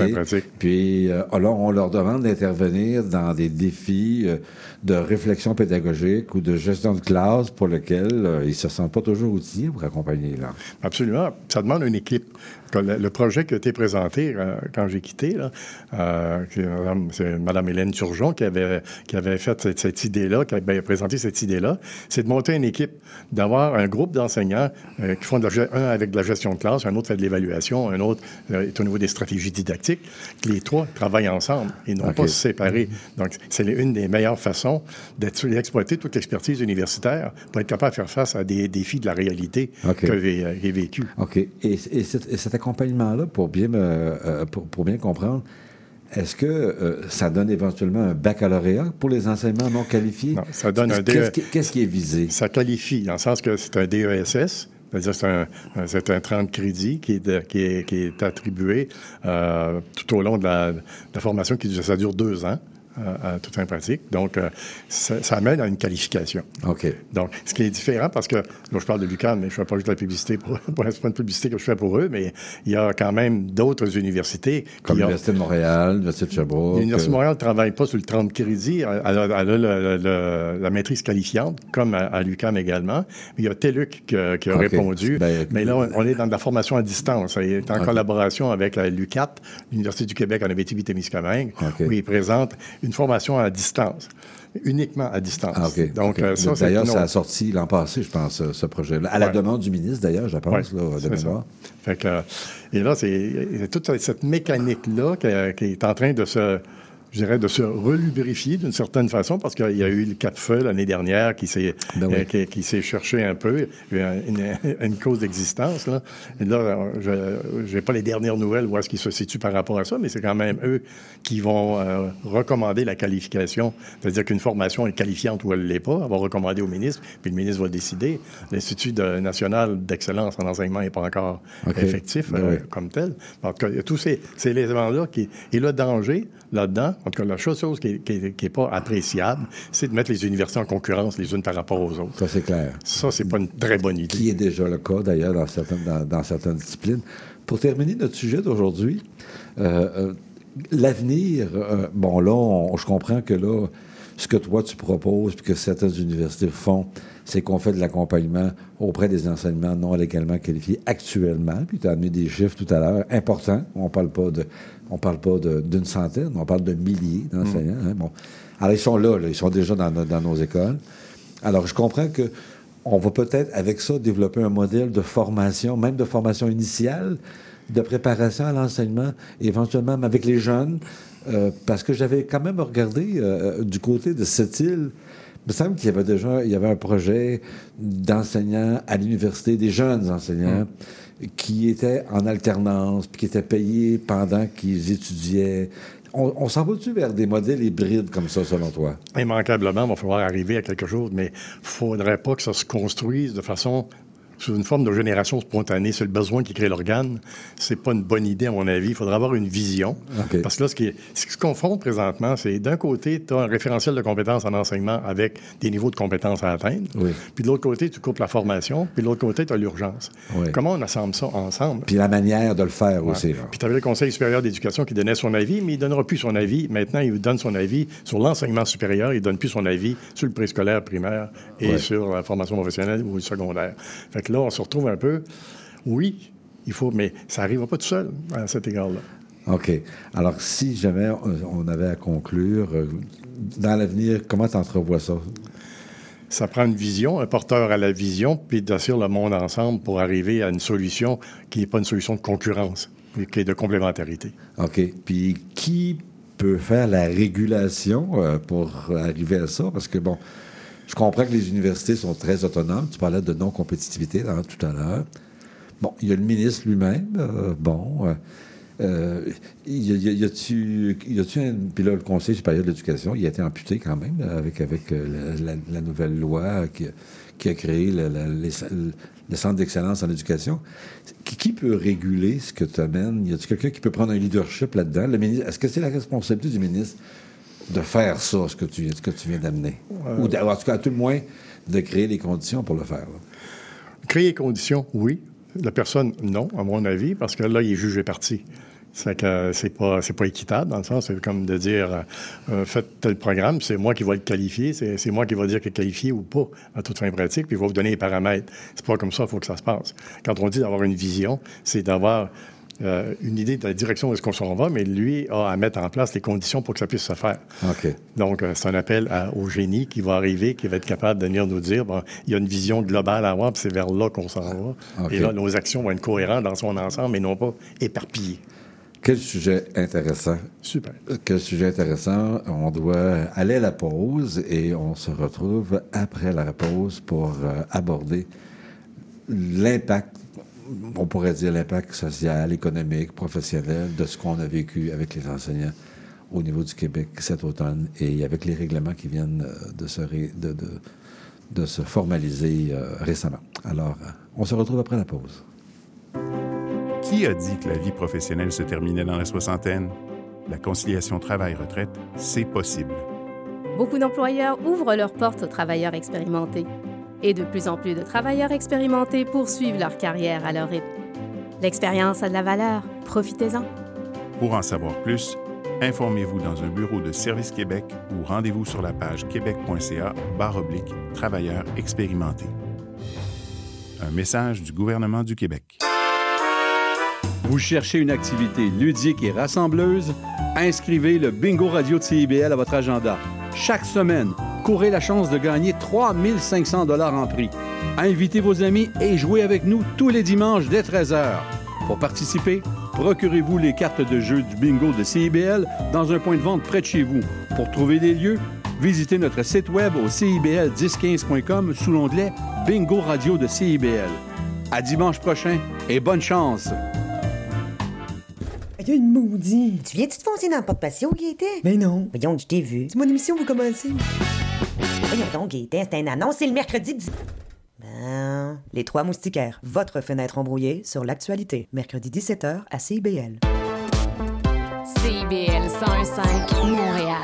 Puis, euh, alors, on leur demande d'intervenir dans des défis euh, de réflexion pédagogique ou de gestion de classe pour lesquels euh, ils ne se sentent pas toujours outillés pour accompagner. Là. Absolument. Ça demande une équipe. Le, projet qui a été présenté quand j'ai quitté, c'est Mme Hélène Turgeon qui avait, qui avait fait cette, idée-là, qui avait présenté cette idée-là, c'est de monter une équipe, d'avoir un groupe d'enseignants euh, qui font de un avec de la gestion de classe, un autre fait de l'évaluation, un autre euh, est au niveau des stratégies didactiques. Les trois travaillent ensemble et non pas se séparer. Donc, c'est une des meilleures façons d'exploiter toute l'expertise universitaire pour être capable de faire face à des défis de la réalité que j'ai vécu. OK. Et, cet, accompagnement-là, pour bien, euh, pour bien comprendre, est-ce que euh, ça donne éventuellement un baccalauréat pour les enseignements non qualifiés? Non, ça donne un DESS. Qu'est-ce qui est visé? Ça qualifie, dans le sens que c'est un DESS, c'est-à-dire c'est un, un 30 crédits qui est, qui est, qui est attribué euh, tout au long de la, de la formation, qui ça dure deux ans à, toute fin pratique. Donc, euh, ça, ça, amène à une qualification. OK. Donc, ce qui est différent, parce que, là, je parle de l'UQAM, mais je ne fais pas juste la publicité pour, pour pas une publicité que je fais pour eux, mais il y a quand même d'autres universités. Comme l'Université de Montréal, l'Université de Sherbrooke. L'Université de Montréal ne travaille pas sur le 30 crédits. Elle, a, la maîtrise qualifiante, comme à, l'UQAM également. Il y a TELUC qui, a répondu. Ben, mais là, on, est dans de la formation à distance. Il est en collaboration avec l'UQAT, l'Université du Québec en Abitibi-Témiscamingue, où ils présentent une formation à distance uniquement à distance. Ah, Donc, euh, ça, D'ailleurs, ça a sorti l'an passé, je pense, ce projet-là. À la demande du ministre, d'ailleurs, je pense, là, de mémoire. Fait que, et là, c'est toute cette mécanique-là qui, est en train de se je dirais, de se relubrifier d'une certaine façon, parce qu'il y a eu le cap feu l'année dernière qui s'est ben euh, qui, s'est cherché un peu, une, une cause d'existence. Là. Et là, je n'ai pas les dernières nouvelles où est-ce qu'ils se situent par rapport à ça, mais c'est quand même eux qui vont euh, recommander la qualification. C'est-à-dire qu'une formation est qualifiante ou elle ne l'est pas, elle va recommander au ministre, puis le ministre va décider. L'Institut national d'excellence en enseignement n'est pas encore effectif ben euh, comme tel. Donc, tous ces, ces éléments-là qui... Et le danger là-dedans, en tout cas, la chose qui n'est pas appréciable, c'est de mettre les universités en concurrence les unes par rapport aux autres. Ça, c'est clair. Ça, c'est pas une très bonne idée. Qui est déjà le cas, d'ailleurs, dans certaines, dans, certaines disciplines. Pour terminer notre sujet d'aujourd'hui, euh, euh, l'avenir, euh, bon, là, je comprends que là, ce que toi, tu proposes, puis que certaines universités font, c'est qu'on fait de l'accompagnement auprès des enseignements non légalement qualifiés actuellement. Puis tu as amené des chiffres tout à l'heure importants. On parle pas de on parle pas d'une centaine, on parle de milliers d'enseignants. Hein, bon. Alors, ils sont là, ils sont déjà dans, nos écoles. Alors, je comprends que on va peut-être, avec ça, développer un modèle de formation, même de formation initiale, de préparation à l'enseignement, éventuellement même avec les jeunes, euh, parce que j'avais quand même regardé euh, du côté de cette île. Il me semble qu'il y avait déjà il y avait un projet d'enseignants à l'université, des jeunes enseignants, qui étaient en alternance, puis qui étaient payés pendant qu'ils étudiaient. On, on s'en va-tu vers des modèles hybrides comme ça, selon toi? Immanquablement, il va falloir arriver à quelque chose, mais il ne faudrait pas que ça se construise de façon sous une forme de génération spontanée. C'est le besoin qui crée l'organe. C'est pas une bonne idée, à mon avis. Il faudra avoir une vision. Parce que là, ce qui, est- ce qui se confronte présentement, c'est d'un côté, tu as un référentiel de compétences en enseignement avec des niveaux de compétences à atteindre. Oui. Puis de l'autre côté, tu coupes la formation. Puis de l'autre côté, tu as l'urgence. Oui. Comment on assemble ça ensemble? Puis la manière de le faire Ouais. aussi. là. Puis tu avais le Conseil supérieur d'éducation qui donnait son avis, mais il ne donnera plus son avis. Maintenant, il donne son avis sur l'enseignement supérieur. Il ne donne plus son avis sur le préscolaire primaire et Ouais. sur la formation professionnelle ou secondaire. Fait que là, on se retrouve un peu. Oui, il faut, mais ça n'arrivera pas tout seul à cet égard-là. OK. Alors, si jamais on avait à conclure, euh, dans l'avenir, comment tu entrevois ça? Ça prend une vision, un porteur à la vision, puis d'assurer le monde ensemble pour arriver à une solution qui n'est pas une solution de concurrence, mais qui est de complémentarité. OK. Puis qui peut faire la régulation euh, pour arriver à ça? Parce que, bon, je comprends que les universités sont très autonomes. Tu parlais de non-compétitivité dans- tout à l'heure. Bon, il y a le ministre lui-même. euh, bon. euh, euh, y a-tu. Puis là, le Conseil supérieur de l'éducation, il a été amputé quand même là, avec, avec euh, la, nouvelle loi qui, a créé le, le- les, le centre d'excellence en éducation. Qui, qui peut réguler ce que tu amènes? Y a-t-il quelqu'un qui peut prendre un leadership là-dedans? Le ministre, est-ce que c'est la responsabilité du ministre de faire ça, ce que tu, ce que tu viens d'amener? Ou en tout cas, à tout le moins, de créer les conditions pour le faire. là. Créer les conditions, oui. La personne, non, à mon avis, parce que là, il est jugé parti. C'est que c'est pas c'est pas équitable dans le sens c'est comme de dire euh, euh, faites tel programme c'est moi qui vais le qualifier c'est c'est moi qui vais dire qu'il est qualifié ou pas à toute fin pratique puis je vais vous donner les paramètres c'est pas comme ça il faut que ça se passe quand on dit d'avoir une vision c'est d'avoir euh, une idée de la direction où est-ce qu'on s'en va mais lui a à mettre en place les conditions pour que ça puisse se faire donc, euh, c'est un appel à- au génie qui va arriver, qui va être capable de venir nous dire, bon, il y a une vision globale à avoir, puis c'est vers là qu'on s'en va. Et là, nos actions vont être cohérentes dans son ensemble, mais non pas éparpillées. Quel sujet intéressant. Super. Quel sujet intéressant. On doit aller à la pause et on se retrouve après la pause pour euh, aborder l'impact, on pourrait dire l'impact social, économique, professionnel de ce qu'on a vécu avec les enseignants au niveau du Québec cet automne et avec les règlements qui viennent euh, de se, ré- de, de- de se formaliser euh, récemment. Alors, euh, on se retrouve après la pause. Qui a dit que la vie professionnelle se terminait dans la soixantaine? La conciliation travail-retraite, c'est possible. Beaucoup d'employeurs ouvrent leurs portes aux travailleurs expérimentés. Et de plus en plus de travailleurs expérimentés poursuivent leur carrière à leur rythme. L'expérience a de la valeur. Profitez-en. Pour en savoir plus, informez-vous dans un bureau de Service Québec ou rendez-vous sur la page québec.ca barre oblique travailleurs expérimentés. Un message du gouvernement du Québec. Vous cherchez une activité ludique et rassembleuse? Inscrivez le Bingo Radio de CIBL à votre agenda. Chaque semaine, courez la chance de gagner 3500 dollars en prix. Invitez vos amis et jouez avec nous tous les dimanches dès 13h. Pour participer, procurez-vous les cartes de jeu du bingo de CIBL dans un point de vente près de chez vous. Pour trouver des lieux, visitez notre site web au cibl1015.com sous l'onglet Bingo Radio de CIBL. À dimanche prochain et bonne chance! Il y a une maudite. Tu viens-tu te foncer dans le porte-patio, Gaëtan? Mais non. Voyons, je t'ai vu. C'est mon émission, vous commencez. Voyons donc, Gaëtan, c'est une annonce, c'est le mercredi 10... Ben... Les Trois Moustiquaires, votre fenêtre embrouillée sur l'actualité. Mercredi 17h à CIBL. CIBL 105 Montréal.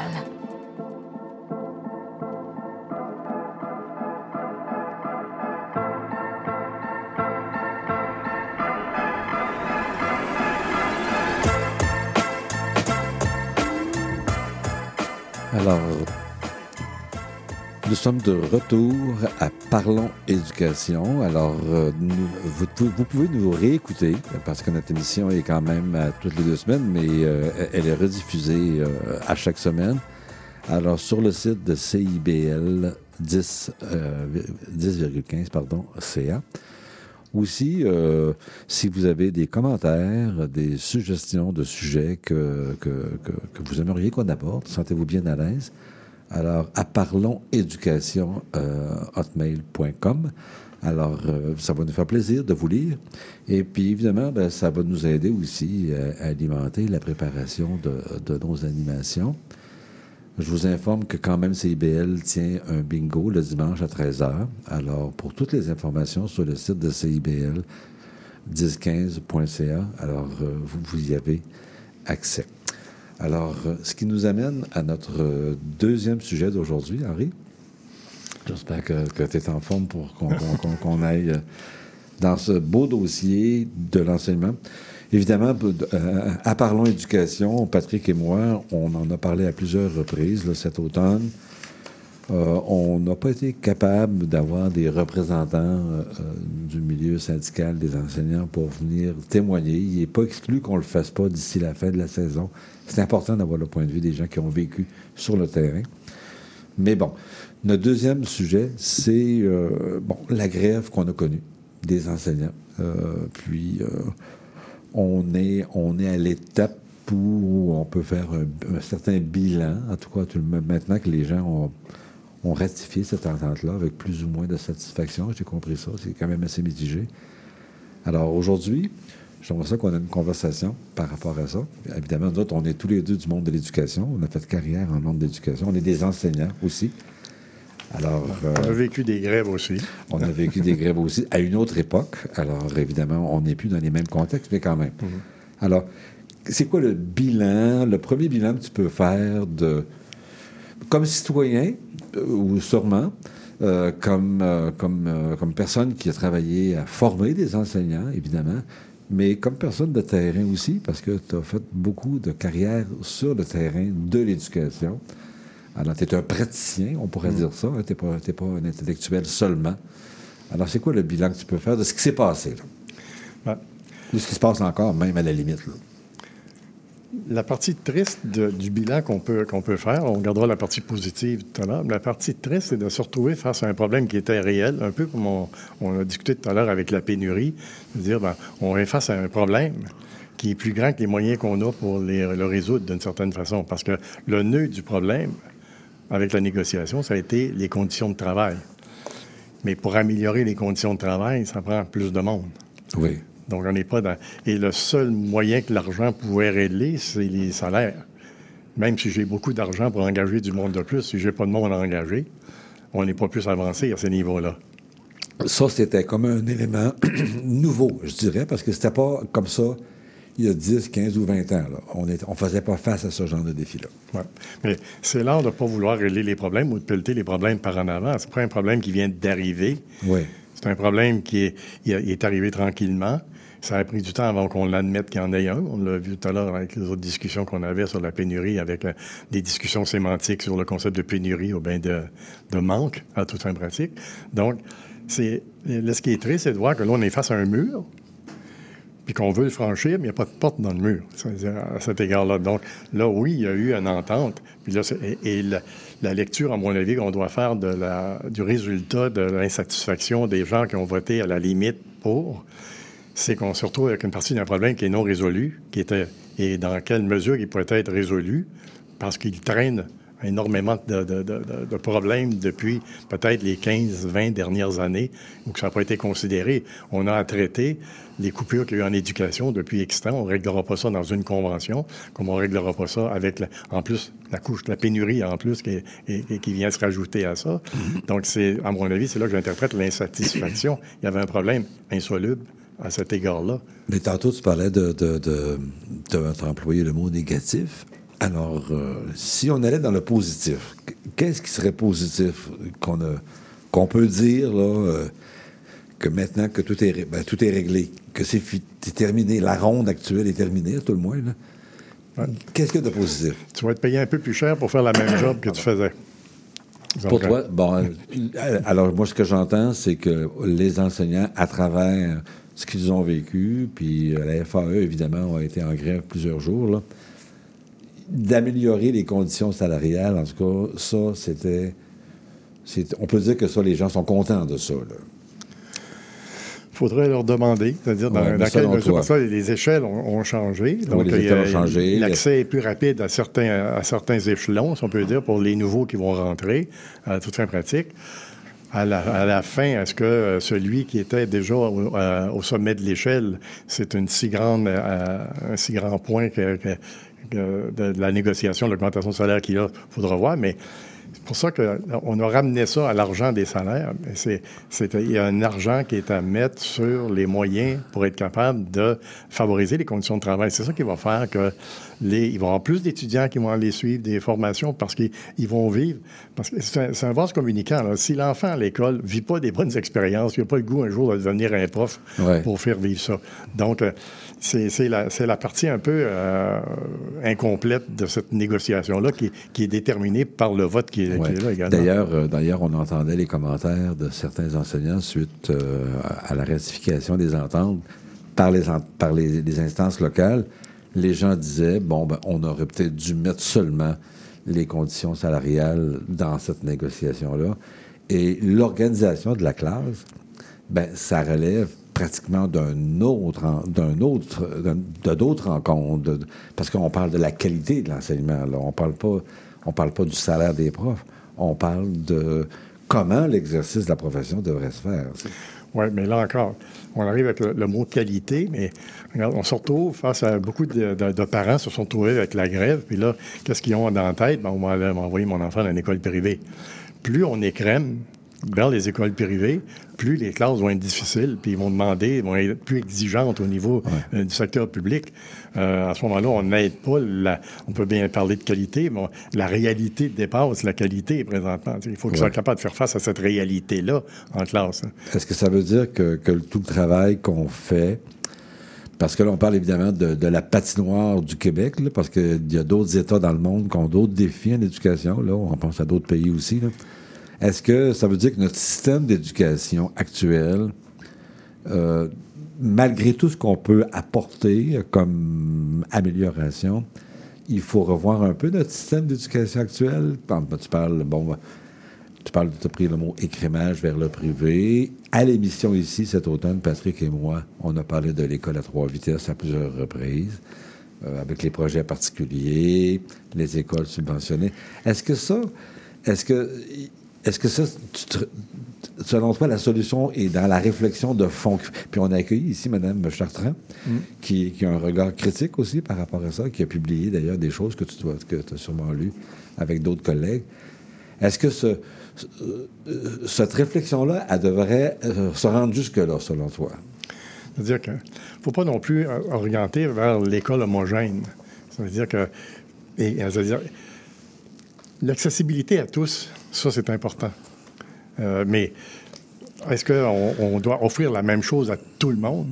Alors, nous sommes de retour à Parlons Éducation. Alors, euh, vous, pouvez- nous réécouter parce que notre émission est quand même à toutes les deux semaines, mais euh, elle est rediffusée euh, à chaque semaine. Alors, sur le site de CIBL, 10, euh, 10,15 pardon, CA. Aussi, si vous avez des commentaires, des suggestions de sujets que, que, que vous aimeriez qu'on aborde, sentez-vous bien à l'aise. Alors, à parlonséducation, euh. Alors, euh, ça va nous faire plaisir de vous lire. Et puis, évidemment, ben, ça va nous aider aussi euh, à alimenter la préparation de, de nos animations. Je vous informe que quand même CIBL tient un bingo le dimanche à 13h. Alors, pour toutes les informations sur le site de CIBL, 1015.ca, alors euh, vous, vous y avez accès. Alors, euh, ce qui nous amène à notre euh, deuxième sujet d'aujourd'hui, Henri. J'espère que, tu es en forme pour qu'on aille euh, dans ce beau dossier de l'enseignement. Évidemment, à Parlons Éducation, Patrick et moi, on en a parlé à plusieurs reprises cet automne. On n'a pas été capable d'avoir des représentants du milieu syndical des enseignants pour venir témoigner. Il n'est pas exclu qu'on ne le fasse pas d'ici la fin de la saison. C'est important d'avoir le point de vue des gens qui ont vécu sur le terrain. Mais bon, notre deuxième sujet, c'est euh, bon, la grève qu'on a connue des enseignants. Euh, puis, euh, on, est, on est à l'étape où on peut faire un, certain bilan, en tout cas maintenant que les gens ont, ont ratifié cette entente-là avec plus ou moins de satisfaction. J'ai compris ça, c'est quand même assez mitigé. Alors aujourd'hui, j'aimerais ça qu'on ait une conversation par rapport à ça. Évidemment, nous autres, on est tous les deux du monde de l'éducation. On a fait carrière en monde d'éducation. On est des enseignants aussi. Alors, On a euh, vécu des grèves aussi. on a vécu des grèves aussi à une autre époque. Alors, évidemment, on n'est plus dans les mêmes contextes, mais quand même. Alors, c'est quoi le bilan, le premier bilan que tu peux faire de, comme citoyen, euh, ou sûrement, euh, comme, euh, comme, comme personne qui a travaillé à former des enseignants, évidemment, mais comme personne de terrain aussi, parce que tu as fait beaucoup de carrière sur le terrain de l'éducation. Alors, tu es un praticien, on pourrait dire ça. Tu n'es pas, un intellectuel seulement. Alors, c'est quoi le bilan que tu peux faire de ce qui s'est passé, là? Ouais. De ce qui se passe encore, même à la limite, là? La partie triste du bilan qu'on peut, qu'on peut faire, on regardera la partie positive tout à l'heure, la partie triste, c'est de se retrouver face à un problème qui était réel, un peu comme on, a discuté tout à l'heure avec la pénurie, de dire, ben, on est face à un problème qui est plus grand que les moyens qu'on a pour le résoudre d'une certaine façon, parce que le nœud du problème avec la négociation, ça a été les conditions de travail. Mais pour améliorer les conditions de travail, ça prend plus de monde. Oui. Donc, on n'est pas dans. Et le seul moyen que l'argent pouvait régler, c'est les salaires. Même si j'ai beaucoup d'argent pour engager du monde de plus, si j'ai pas de monde à engager, on n'est pas plus avancé à ce niveau-là. Ça, c'était comme un élément nouveau, je dirais, parce que c'était pas comme ça il y a 10, 15 ou 20 ans. Là. On ne on faisait pas face à ce genre de défi-là. Ouais. Mais c'est l'art de ne pas vouloir régler les problèmes ou de pelleter les problèmes par en avant. C'est pas un problème qui vient d'arriver. Oui. C'est un problème qui il est arrivé tranquillement. Ça a pris du temps avant qu'on l'admette qu'il y en ait un. On l'a vu tout à l'heure avec les autres discussions qu'on avait sur la pénurie, avec des discussions sémantiques sur le concept de pénurie ou bien de, manque à toute fin pratique. Donc, ce qui est triste, c'est de voir que là, on est face à un mur, puis qu'on veut le franchir, mais il n'y a pas de porte dans le mur, à cet égard-là. Donc, là, oui, il y a eu une entente. Et, la, lecture, à mon avis, qu'on doit faire du résultat de l'insatisfaction des gens qui ont voté à la limite pour, c'est qu'on se retrouve avec une partie d'un problème qui est non résolu, qui était, et dans quelle mesure il pourrait être résolu, parce qu'il traîne énormément de, de- de- de- de problèmes depuis peut-être les 15-20 dernières années où ça n'a pas été considéré. On a à traiter les coupures qu'il y a eu en éducation depuis X temps. On ne réglera pas ça dans une convention, comme on ne réglera pas ça avec, la- en plus, la couche, la pénurie en plus qui, est- et- et qui vient se rajouter à ça. Donc, c'est, à mon avis, c'est là que j'interprète l'insatisfaction. Il y avait un problème insoluble à cet égard-là. Mais tantôt, tu parlais de, de, de, employé le mot négatif. Alors, euh, si on allait dans le positif, qu'est-ce qui serait positif qu'on a, qu'on peut dire là, euh, que maintenant que tout est, ben, tout est réglé, que c'est, terminé, la ronde actuelle est terminée, à tout le moins. là? Qu'est-ce qu'il y a de positif? Tu vas être payé un peu plus cher pour faire la même job que tu faisais. Pour toi, bon, euh, alors moi, ce que j'entends, c'est que les enseignants, à travers ce qu'ils ont vécu, puis euh, la FAE, évidemment, a été en grève plusieurs jours, là, d'améliorer les conditions salariales, en tout cas, ça, c'était on peut dire que ça, les gens sont contents de ça. là. Il faudrait leur demander, c'est-à-dire dans, Ouais, mais dans quelle mesure, toi. parce que les échelles ont, ont changé. Donc, les ont. L'accès est plus rapide à certains, à certains échelons, si on peut dire, pour les nouveaux qui vont rentrer, à toute fin pratique. À la, fin, est-ce que euh, celui qui était déjà au, euh, au sommet de l'échelle, c'est une si euh, un si grand point de, la négociation, de l'augmentation de salaire qu'il faudra voir, mais c'est pour ça qu'on a ramené ça à l'argent des salaires. C'est- il y a un argent qui est à mettre sur les moyens pour être capable de favoriser les conditions de travail. C'est ça qui va faire que les, il va y avoir plus d'étudiants qui vont aller suivre des formations parce qu'ils ils vont vivre. Parce que c'est un, un vase communicant. là. Si l'enfant à l'école vit pas des bonnes expériences, il n'a pas le goût un jour de devenir un prof Ouais. pour faire vivre ça. Donc, euh, c'est c'est la, c'est la partie un peu euh, incomplète de cette négociation-là qui, qui est déterminée par le vote qui est, qui Ouais. est là également. D'ailleurs, euh, d'ailleurs, on entendait les commentaires de certains enseignants suite euh, à la ratification des ententes par les, en- par les, les instances locales. Les gens disaient, bon, ben, on aurait peut-être dû mettre seulement les conditions salariales dans cette négociation-là. Et l'organisation de la classe, ben, ça relève pratiquement d'un autre, d'un autre, de d'autres rencontres, de- parce qu'on parle de la qualité de l'enseignement. Là, on parle pas, on parle pas du salaire des profs. On parle de comment l'exercice de la profession devrait se faire. Oui, mais là encore, on arrive avec le, mot qualité, mais on se retrouve face à beaucoup de, de- de parents se sont trouvés avec la grève, puis là, qu'est-ce qu'ils ont dans la tête? Ben, on aller m'envoyer mon enfant dans une école privée. Plus on écrème dans les écoles privées, plus les classes vont être difficiles, puis ils vont demander, vont être plus exigeantes au niveau euh, du secteur public. Euh, à ce moment-là, on n'aide pas la... On peut bien parler de qualité, mais on- la réalité dépasse la qualité présentement. Il faut qu'ils soient capables de faire face à cette réalité-là en classe. hein. Est-ce que ça veut dire que, que tout le travail qu'on fait, parce que là, on parle évidemment de, de la patinoire du Québec, là, parce qu'il y a d'autres États dans le monde qui ont d'autres défis en éducation, là, on pense à d'autres pays aussi. là. Est-ce que ça veut dire que notre système d'éducation actuel, euh, malgré tout ce qu'on peut apporter comme amélioration, il faut revoir un peu notre système d'éducation actuel? Tu parles, bon, tu parles, as pris le mot écrémage vers le privé. À l'émission ici, cet automne, Patrick et moi, on a parlé de l'école à trois vitesses à plusieurs reprises, euh, avec les projets particuliers, les écoles subventionnées. Est-ce que ça, est-ce que, est-ce que ça, tu te- selon toi, la solution est dans la réflexion de fond? Puis on a accueilli ici Mme Chartrand, qui, qui a un regard critique aussi par rapport à ça, qui a publié d'ailleurs des choses que tu dois, que as sûrement lues avec d'autres collègues. Est-ce que ce, ce- cette réflexion-là, elle devrait euh, se rendre jusque-là, selon toi? C'est-à-dire qu'il ne faut pas non plus euh, orienter vers l'école homogène. C'est-à-dire que. et- et c'est-à-dire, l'accessibilité à tous, ça, c'est important. Euh, mais est-ce qu'on on doit offrir la même chose à tout le monde?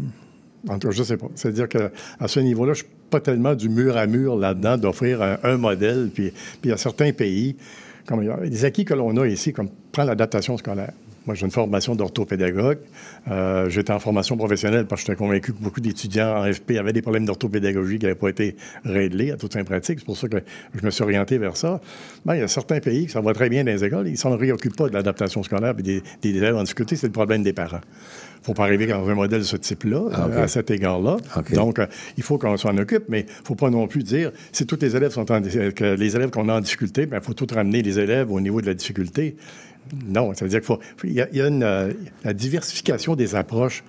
En tout cas, je ne sais pas. C'est-à-dire qu'à ce niveau-là, je ne suis pas tellement du mur à mur là-dedans d'offrir un, modèle. Puis, puis a certains pays, comme les acquis que l'on a ici, comme prendre l'adaptation scolaire. Moi, j'ai une formation d'orthopédagogue. Euh, J'étais en formation professionnelle parce que j'étais convaincu que beaucoup d'étudiants en FP avaient des problèmes d'orthopédagogie qui n'avaient pas été réglés à toute fin pratique. C'est pour ça que je me suis orienté vers ça. Ben, il y a certains pays qui ça va très bien dans les écoles, ils ne s'en réoccupent pas de l'adaptation scolaire et des, des élèves en difficulté. C'est le problème des parents. Il ne faut pas arriver dans un modèle de ce type-là, Ah, à cet égard-là. Donc, euh, il faut qu'on s'en occupe, mais il ne faut pas non plus dire si tous les élèves sont en, que les élèves qu'on a en difficulté, il faut tout ramener les élèves au niveau de la difficulté. Non, ça veut dire qu'il faut. Il y a, il y a une, euh, la diversification des approches.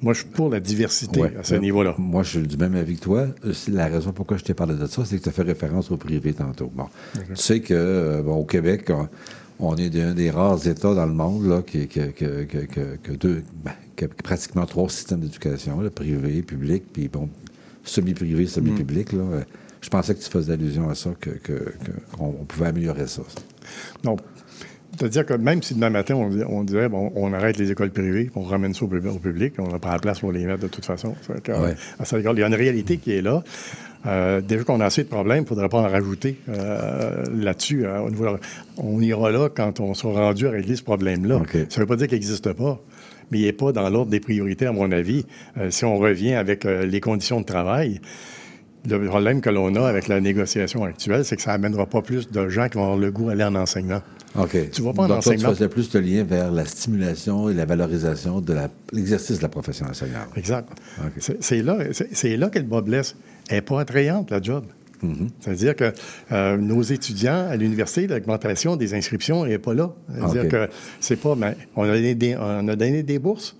Moi, je suis pour la diversité Ouais. à ce Euh, niveau-là. Moi, je suis du même avis que toi. Euh, La raison pourquoi je t'ai parlé de ça, c'est que tu as fait référence au privé tantôt. Bon. Tu sais que, euh, bon, au Québec, on, on est un des rares États dans le monde là, qui, qui- que, que- que- que deux, ben, qui a pratiquement trois systèmes d'éducation, privé, public, puis bon, semi-privé, semi-public. là. Euh, Je pensais que tu faisais allusion à ça, que- que- qu'on on pouvait améliorer ça. Non. C'est-à-dire que même si demain matin, on, on dirait, bon, on arrête les écoles privées, on ramène ça au, pub- au public, on n'a pas la place pour les mettre de toute façon. Que, Ouais. à il y a une réalité qui est là. Euh, déjà qu'on a assez de problèmes, il ne faudrait pas en rajouter euh, là-dessus. hein, au niveau- on ira là quand on sera rendu à régler ce problème-là. Ça ne veut pas dire qu'il n'existe pas, mais il n'est pas dans l'ordre des priorités, à mon avis. Euh, si on revient avec euh, les conditions de travail, Le problème que l'on a avec la négociation actuelle, c'est que ça n'amènera pas plus de gens qui vont avoir le goût d'aller en enseignement. OK. Tu vas pas en Donc, toi, enseignement. tu faisais plus le lien vers la stimulation et la valorisation de l'exercice de la profession enseignante. Exact. C'est- là, là que le bas blesse. Elle n'est pas attrayante, la job. Mm-hmm. C'est-à-dire que euh, nos étudiants à l'université, l'augmentation des inscriptions n'est pas là. C'est-à-dire que c'est pas. ben, on, a donné des, on a donné des bourses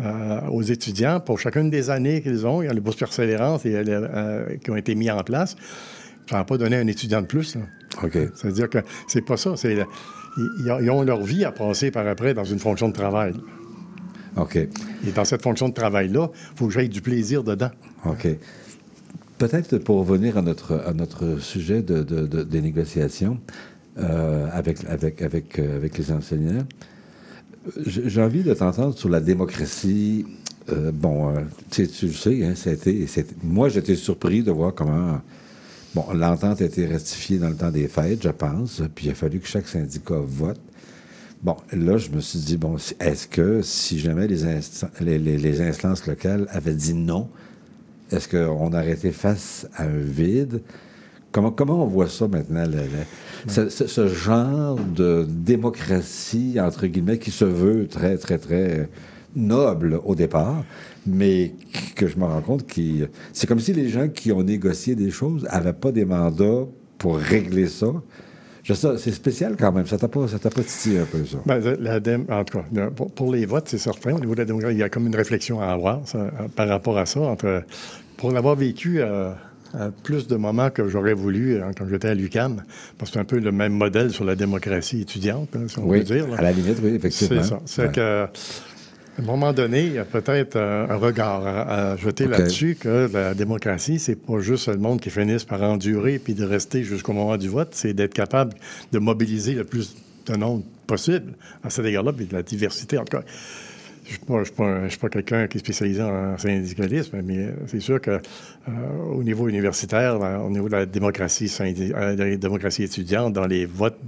euh, aux étudiants pour chacune des années qu'ils ont. Il y a les bourses persévérance et, euh, qui ont été mises en place. Ça n'a pas donné un étudiant de plus. là. OK. C'est-à-dire que c'est pas ça. C'est, ils, ont leur vie à passer par après dans une fonction de travail. OK. Et dans cette fonction de travail-là, il faut que j'aille du plaisir dedans. OK. Peut-être pour revenir à notre, à notre sujet de, de- de- des négociations euh, avec, avec, avec, euh, avec les enseignants, j'ai envie de t'entendre sur la démocratie. Euh, bon, tu, sais, tu le sais, hein, c'est- moi j'étais surpris de voir comment bon, l'entente a été ratifiée dans le temps des fêtes, je pense, puis il a fallu que chaque syndicat vote. Bon, là, je me suis dit, bon, est-ce que si jamais les, instan- les, les- les instances locales avaient dit non, est-ce qu'on aurait été face à un vide? Comment, comment on voit ça maintenant, le- le- ce, ce- ce genre de démocratie, entre guillemets, qui se veut très, très, très noble au départ, mais que je me rends compte que c'est comme si les gens qui ont négocié des choses n'avaient pas des mandats pour régler ça. Je sais, c'est spécial quand même. Ça t'a pas, ça t'a pas titillé un peu, ça? Ben, la en tout cas, pour, pour les votes, c'est certain. Au niveau de la démocratie, il y a comme une réflexion à avoir ça, euh, par rapport à ça. Entre, pour l'avoir vécu euh, à plus de moments que j'aurais voulu euh, quand j'étais à l'UQAM, parce que c'est un peu le même modèle sur la démocratie étudiante, hein, si on Oui, veut dire. là. à la limite, oui, effectivement. C'est ça. C'est Ouais. que, à un moment donné, il y a peut-être euh, un regard à, à jeter là-dessus que la démocratie, c'est pas juste le monde qui finisse par endurer puis de rester jusqu'au moment du vote, c'est d'être capable de mobiliser le plus de nombre possible à cet égard-là, puis de la diversité. En tout cas, je ne suis pas, quelqu'un qui est spécialisé en syndicalisme, mais c'est sûr que euh, au niveau universitaire, au niveau de la démocratie, syndi- euh, de la démocratie étudiante, dans les votes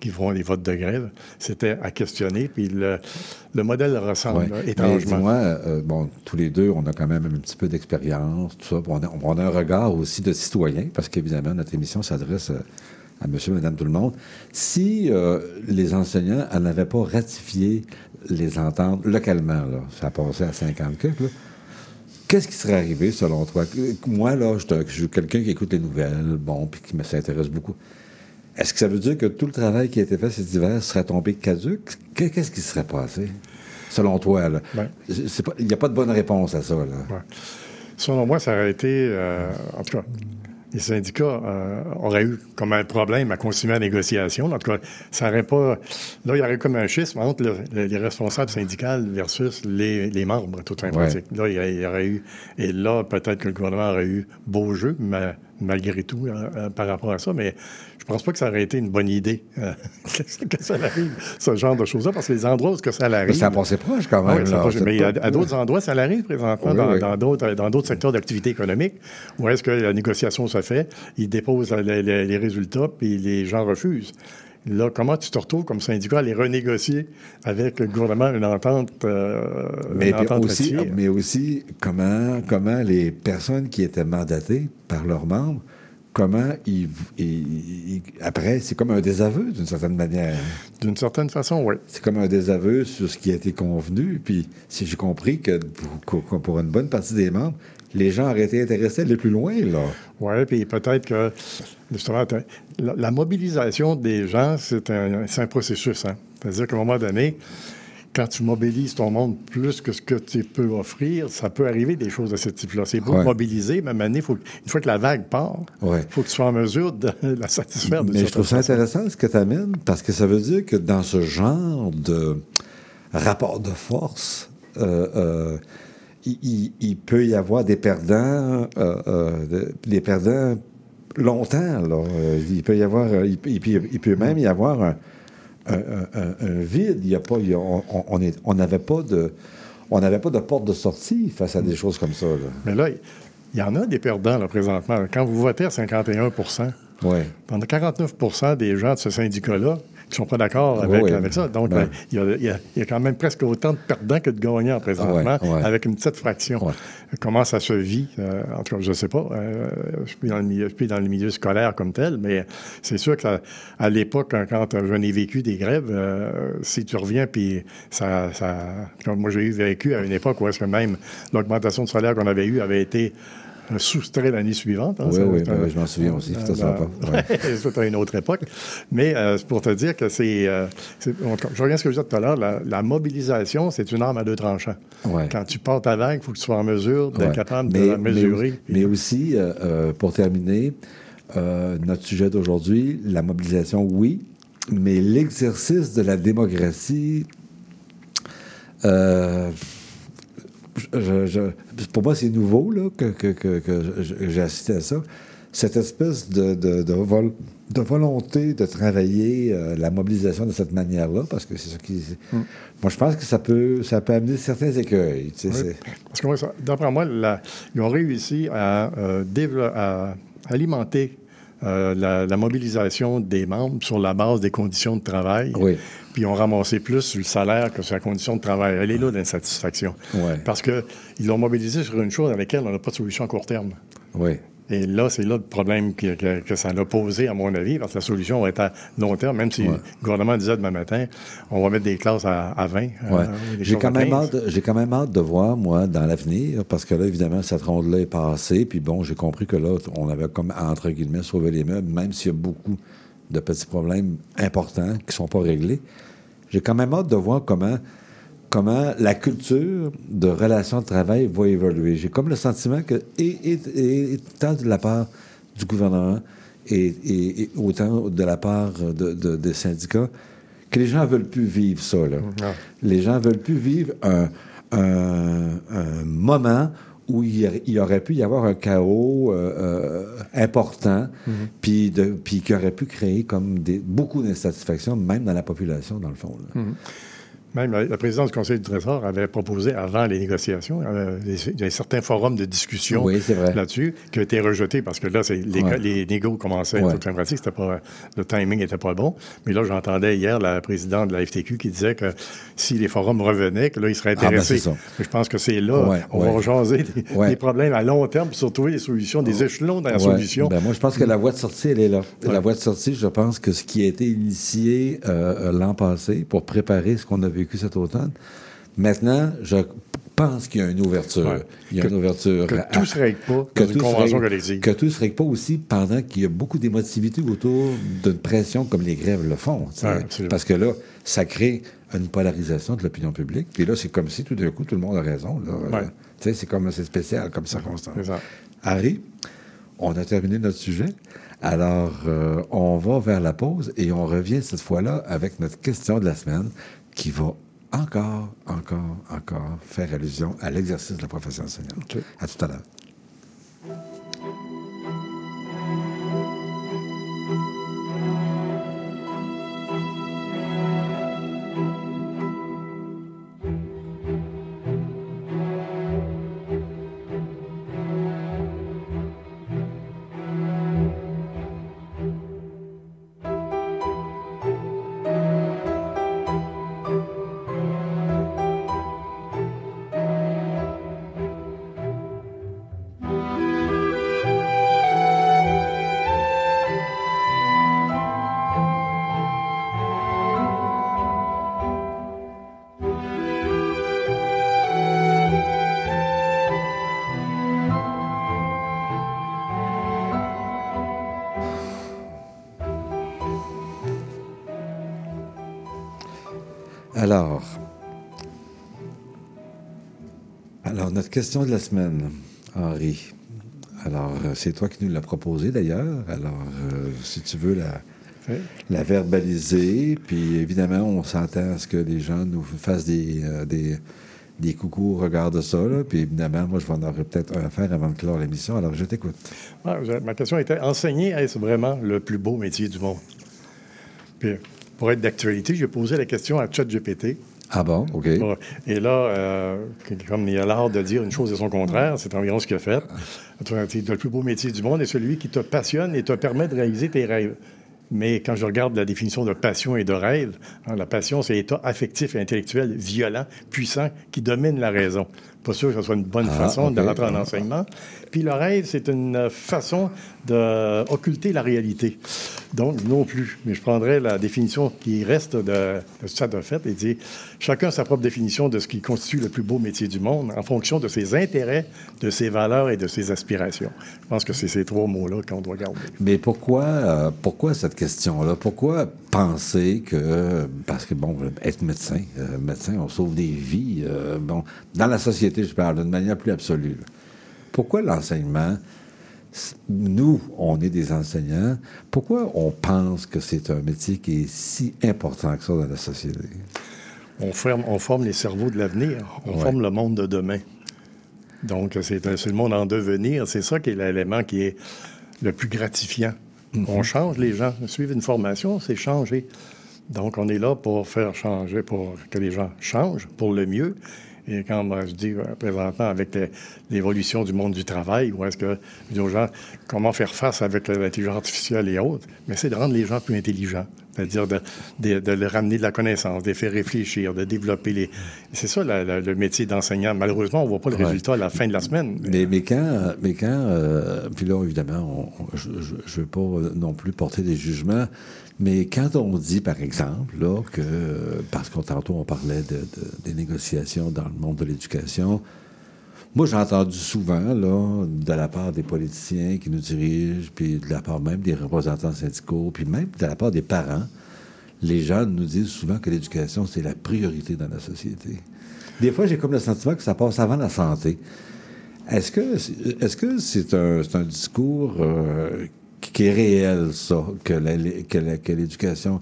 qui font les votes de grève, c'était à questionner. Puis le, le modèle ressemble Ouais. étrangement. dis-moi, euh, bon, tous les deux, on a quand même un petit peu d'expérience, tout ça. On a, on a un regard aussi de citoyen, parce qu'évidemment, notre émission s'adresse à monsieur, madame, tout le monde. Si euh, les enseignants en n'avaient pas ratifié les ententes localement, là, ça a passé à 50 quelques, là, Qu'est-ce qui serait arrivé selon toi? Moi, là, je suis- quelqu'un qui écoute les nouvelles, bon, puis qui me s'intéresse beaucoup. Est-ce que ça veut dire que tout le travail qui a été fait cet hiver serait tombé caduc? Que- Qu'est-ce qui serait passé, selon toi? Ben. Il n'y a pas de bonne réponse à ça. Là. Ouais. Selon moi, ça aurait été, euh, en tout cas, les syndicats euh, auraient eu comme un problème à continuer la négociation. En tout cas, ça n'aurait pas. Là, il y aurait comme un schisme entre le- le- les responsables syndicaux versus les, les membres, tout simplement. Ouais. Là, il y, a- il y aurait eu. Et là, peut-être que le gouvernement aurait eu beau jeu, mais malgré tout, euh, euh, par rapport à ça. Mais je pense pas que ça aurait été une bonne idée euh, que ça arrive, ce genre de choses-là, parce que les endroits où que ça arrive. Mais ça passé proche quand même. là. C'est mais à, à d'autres endroits, ça l'arrive présentement Oui, dans, d'autres, dans d'autres secteurs d'activité économique où est-ce que la négociation se fait, ils déposent les, les- les résultats, puis les gens refusent. Là, comment tu te retrouves comme syndicat à les renégocier avec le gouvernement une entente, euh, Mais, une puis entente aussi, mais aussi, comment, comment les personnes qui étaient mandatées par leurs membres, comment ils, ils- ils- après, c'est comme un désaveu d'une certaine manière. D'une certaine façon, oui. C'est comme un désaveu sur ce qui a été convenu. Puis, si j'ai compris que pour, que pour une bonne partie des membres, les gens auraient été intéressés à aller plus loin, là. Oui, puis peut-être que, justement, la, la mobilisation des gens, c'est un, un processus. Hein? C'est-à-dire qu'à un moment donné, quand tu mobilises ton monde plus que ce que tu peux offrir, ça peut arriver des choses de ce type-là. C'est beau Ouais. de mobiliser, mais maintenant, faut, une fois que la vague part, il Ouais. faut que tu sois en mesure de la satisfaire. d'une Mais je trouve ça certaine intéressant ce que tu amènes, parce que ça veut dire que dans ce genre de rapport de force, euh, euh, il, il- il peut y avoir des perdants, euh, euh, de- des perdants longtemps. Là. Il peut y avoir, euh, il, peut- il même y avoir un, un- un- un vide. Il y a pas, il y a- on- on on on n'avait pas de, on n'avait pas de porte de sortie face à des choses comme ça. Là. Mais là, il y en a des perdants, là, présentement. Quand vous votez à 51 Ouais. pendant 49% des gens de ce syndicat-là qui sont pas d'accord Oui, avec, oui. avec ça. Donc, euh, il, y a, il y a- il y a quand même presque autant de perdants que de gagnants présentement, Ouais, ouais. avec une petite fraction. Ouais. Comment ça se vit? euh, en tout cas, je ne sais pas. Euh, je suis dans le milieu, je suis plus dans le milieu scolaire comme tel, mais c'est sûr qu'à à l'époque, quand, quand je n'ai vécu des grèves, euh, si tu reviens, puis ça, ça... comme moi, j'ai eu vécu à une époque où est-ce que même l'augmentation de salaire qu'on avait eue avait été soustrait l'année suivante. hein. Oui, Ça, oui, un- je m'en souviens aussi, c'était euh. Ouais. à une autre époque. Mais euh, c'est pour te dire que c'est. euh, je reviens à ce que je disais tout à l'heure, la, la mobilisation, c'est une arme à deux tranchants. Ouais. Quand tu portes ta vague, il faut que tu sois en mesure d'être Ouais. capable de la mesurer. Mais, mais aussi, euh, pour terminer, notre sujet d'aujourd'hui, la mobilisation, oui, mais l'exercice de la démocratie, euh, je- je- pour moi, c'est nouveau là, que, que- que- que je- j'ai assisté à ça. Cette espèce de, de- de vol- de volonté de travailler euh, la mobilisation de cette manière-là, parce que c'est ça qui. Moi, je pense que ça peut, ça peut amener certains écueils. tu sais, Oui. c'est- Parce que d'après moi, la- ils ont réussi à, euh, à alimenter euh, la, la mobilisation des membres sur la base des conditions de travail. Oui. Puis ils ont ramassé plus sur le salaire que sur la condition de travail. Elle est là, l'insatisfaction. Ouais. Parce qu'ils l'ont mobilisé sur une chose dans laquelle on n'a pas de solution à court terme. Oui. Et là, c'est là le problème que, que- que ça a posé, à mon avis, parce que la solution va être à long terme, même si Ouais. le gouvernement disait demain matin, on va mettre des classes à, à 20. Ouais. euh, J'ai quand, même 15. hâte, quand même hâte de voir, moi, dans l'avenir, parce que là, évidemment, cette ronde-là est passée, puis bon, j'ai compris que là, on avait comme, entre guillemets, sauvé les meubles, même s'il y a beaucoup de petits problèmes importants qui ne sont pas réglés. J'ai quand même hâte de voir comment, comment la culture de relations de travail va évoluer. J'ai comme le sentiment que, et, et- et- et tant de la part du gouvernement et, autant de la part de- de- des syndicats, que les gens veulent plus vivre ça. Là. Ah. Les gens veulent plus vivre un, un- un moment où il aurait- il y aurait pu y avoir un chaos euh, euh, important, puis de- puis qui aurait pu créer comme des, beaucoup d'insatisfaction, même dans la population, dans le fond. là. Même la, présidente du Conseil du Trésor avait proposé avant les négociations, euh, il y a certains forums de discussion Oui, là-dessus qui ont été rejetés parce que là, les, Ouais. les négos commençaient Ouais. fin pratique, pas, le timing n'était pas bon. Mais là, j'entendais hier la présidente de la FTQ qui disait que si les forums revenaient, que là, ils seraient Ah, ben, intéressés. je pense que c'est là, Ouais, on va jaser des, problèmes à long terme, puis surtout des solutions, des échelons dans la solution. Ben, moi, je pense que la voie de sortie, elle est là. La voie de sortie, je pense que ce qui a été initié euh, euh, l'an passé pour préparer ce qu'on a vécu cet automne, maintenant, je pense qu'il y a une ouverture. Ouais. Il y a Que- une ouverture. que à- tout se règle pas que dans une tout se convention règle- collective. Que tout se règle pas aussi pendant qu'il y a beaucoup d'émotivité autour d'une pression comme les grèves le font. Ouais. Parce que là, ça crée une polarisation de l'opinion publique. Puis là, c'est comme si tout d'un coup, tout le monde a raison. Ouais. C'est comme c'est spécial comme circonstance. Ça. Harry, on a terminé notre sujet. Alors, euh, on va vers la pause et on revient cette fois-là avec notre question de la semaine qui va encore, encore, encore faire allusion à l'exercice de la profession enseignante. À tout à l'heure. Alors, alors, notre question de la semaine, Henri. Alors, euh, c'est toi qui nous l'as proposé d'ailleurs. Alors, euh, si tu veux la, Oui. la verbaliser, puis évidemment, on s'entend à ce que les gens nous fassent des, euh, des, des coucous au regard de ça. là. Puis évidemment, moi, je vais en avoir peut-être un à faire avant de clore l'émission. Alors, je t'écoute. Ah, ma question était enseigner, est-ce vraiment le plus beau métier du monde? Puis, pour être d'actualité, j'ai posé la question à ChatGPT. Ah bon? OK. Et là, euh, comme il a l'art de dire une chose et son contraire, c'est environ ce qu'il a fait. Le plus beau métier du monde est celui qui te passionne et te permet de réaliser tes rêves. Mais quand je regarde la définition de passion et de rêve, hein, la passion, c'est l'état affectif et intellectuel violent, puissant, qui domine la raison. Pas sûr que ce soit une bonne Ah, façon de ok. rentrer en enseignement. Puis le rêve, c'est une façon d'occulter la réalité. Donc, non plus. Mais je prendrais la définition qui reste de, de ça de fait et dire chacun sa propre définition de ce qui constitue le plus beau métier du monde en fonction de ses intérêts, de ses valeurs et de ses aspirations. Je pense que c'est ces trois mots-là qu'on doit garder. Mais pourquoi, euh, pourquoi cette question-là? Pourquoi penser que, parce que, bon, être médecin, euh, médecin, on sauve des vies, euh, bon, dans la société, je parle d'une manière plus absolue. Pourquoi l'enseignement, nous, on est des enseignants, pourquoi on pense que c'est un métier qui est si important que ça dans la société? On forme, on forme les cerveaux de l'avenir. On Ouais. forme le monde de demain. Donc, c'est le monde en devenir. C'est ça qui est l'élément qui est le plus gratifiant. On change les gens. Suivre une formation, c'est changer. Donc, on est là pour faire changer, pour que les gens changent pour le mieux. Et quand moi, je dis euh, présentement avec l'évolution du monde du travail, où est-ce que je dis aux gens comment faire face avec l'intelligence artificielle et autres, mais c'est de rendre les gens plus intelligents. C'est-à-dire de, de, de leur ramener de la connaissance, de les faire réfléchir, de développer les. C'est ça la- la- le métier d'enseignant. Malheureusement, on ne voit pas le Ouais. résultat à la fin de la semaine. Mais, mais quand, mais quand euh, puis là, évidemment, on- on- je ne veux pas euh, non plus porter des jugements, mais quand on dit, par exemple, là, que, parce qu'on tantôt, on parlait de, de- des négociations dans le monde de l'éducation, moi, j'ai entendu souvent, là, de la part des politiciens qui nous dirigent, puis de la part même des représentants syndicaux, puis même de la part des parents, les jeunes nous disent souvent que l'éducation, c'est la priorité dans la société. Des fois, j'ai comme le sentiment que ça passe avant la santé. Est-ce que c'est- que c'est un, un discours euh, qui est réel, ça, que la- que la- que l'éducation,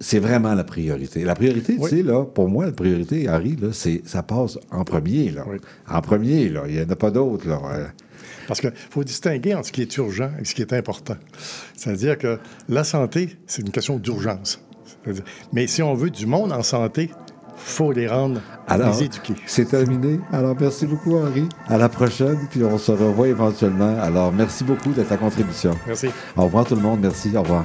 c'est vraiment la priorité? La priorité, Oui. tu sais, là, pour moi, la priorité, Harry, là, c'est, ça passe en premier, là. Oui. En premier, là. Il n'y en a pas d'autre, là. Euh, Parce qu'il faut distinguer entre ce qui est urgent et ce qui est important. C'est-à-dire que la santé, c'est une question d'urgence. Mais si on veut du monde en santé, faut les rendre, Alors, les éduquer. c'est terminé. Alors, merci beaucoup, Henri. À la prochaine, puis on se revoit éventuellement. Alors, merci beaucoup de ta contribution. Merci. Au revoir tout le monde. Merci. Au revoir.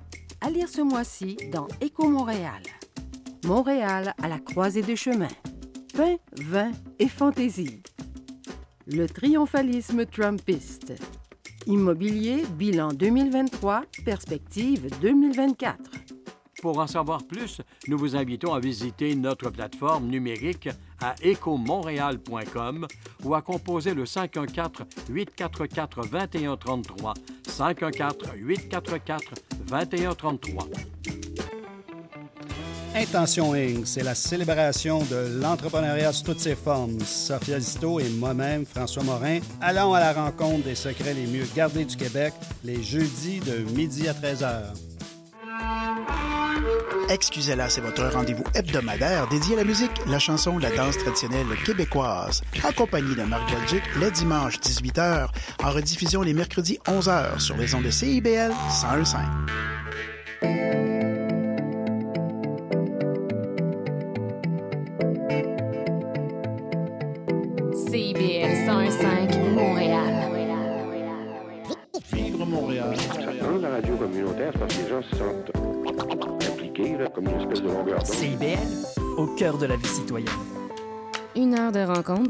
À lire ce mois-ci dans Éco Montréal. Montréal à la croisée des chemins. Pain, vin et fantaisie. Le triomphalisme trumpiste. Immobilier, bilan 2023, perspective 2024. Pour en savoir plus, nous vous invitons à visiter notre plateforme numérique à écomontréal.com ou à composer le 514-844-2133. 514-844-2133. Intention Inc., c'est la célébration de l'entrepreneuriat sous toutes ses formes. Sophia Zito et moi-même, François Morin, allons à la rencontre des secrets les mieux gardés du Québec les jeudis de midi à 13h. Excusez-la, c'est votre rendez-vous hebdomadaire dédié à la musique, la chanson, la danse traditionnelle québécoise. Accompagné de Marc Belgique, le dimanche 18h, en rediffusion les mercredis 11h sur les ondes de CIBL 101.5. CIBL 101.5 Montréal. Vivre Montréal. La radio communautaire, parce que les gens se sentent impliqués, là, comme une espèce de longueur d'onde. CIBL, au cœur de la vie citoyenne. Une heure de rencontre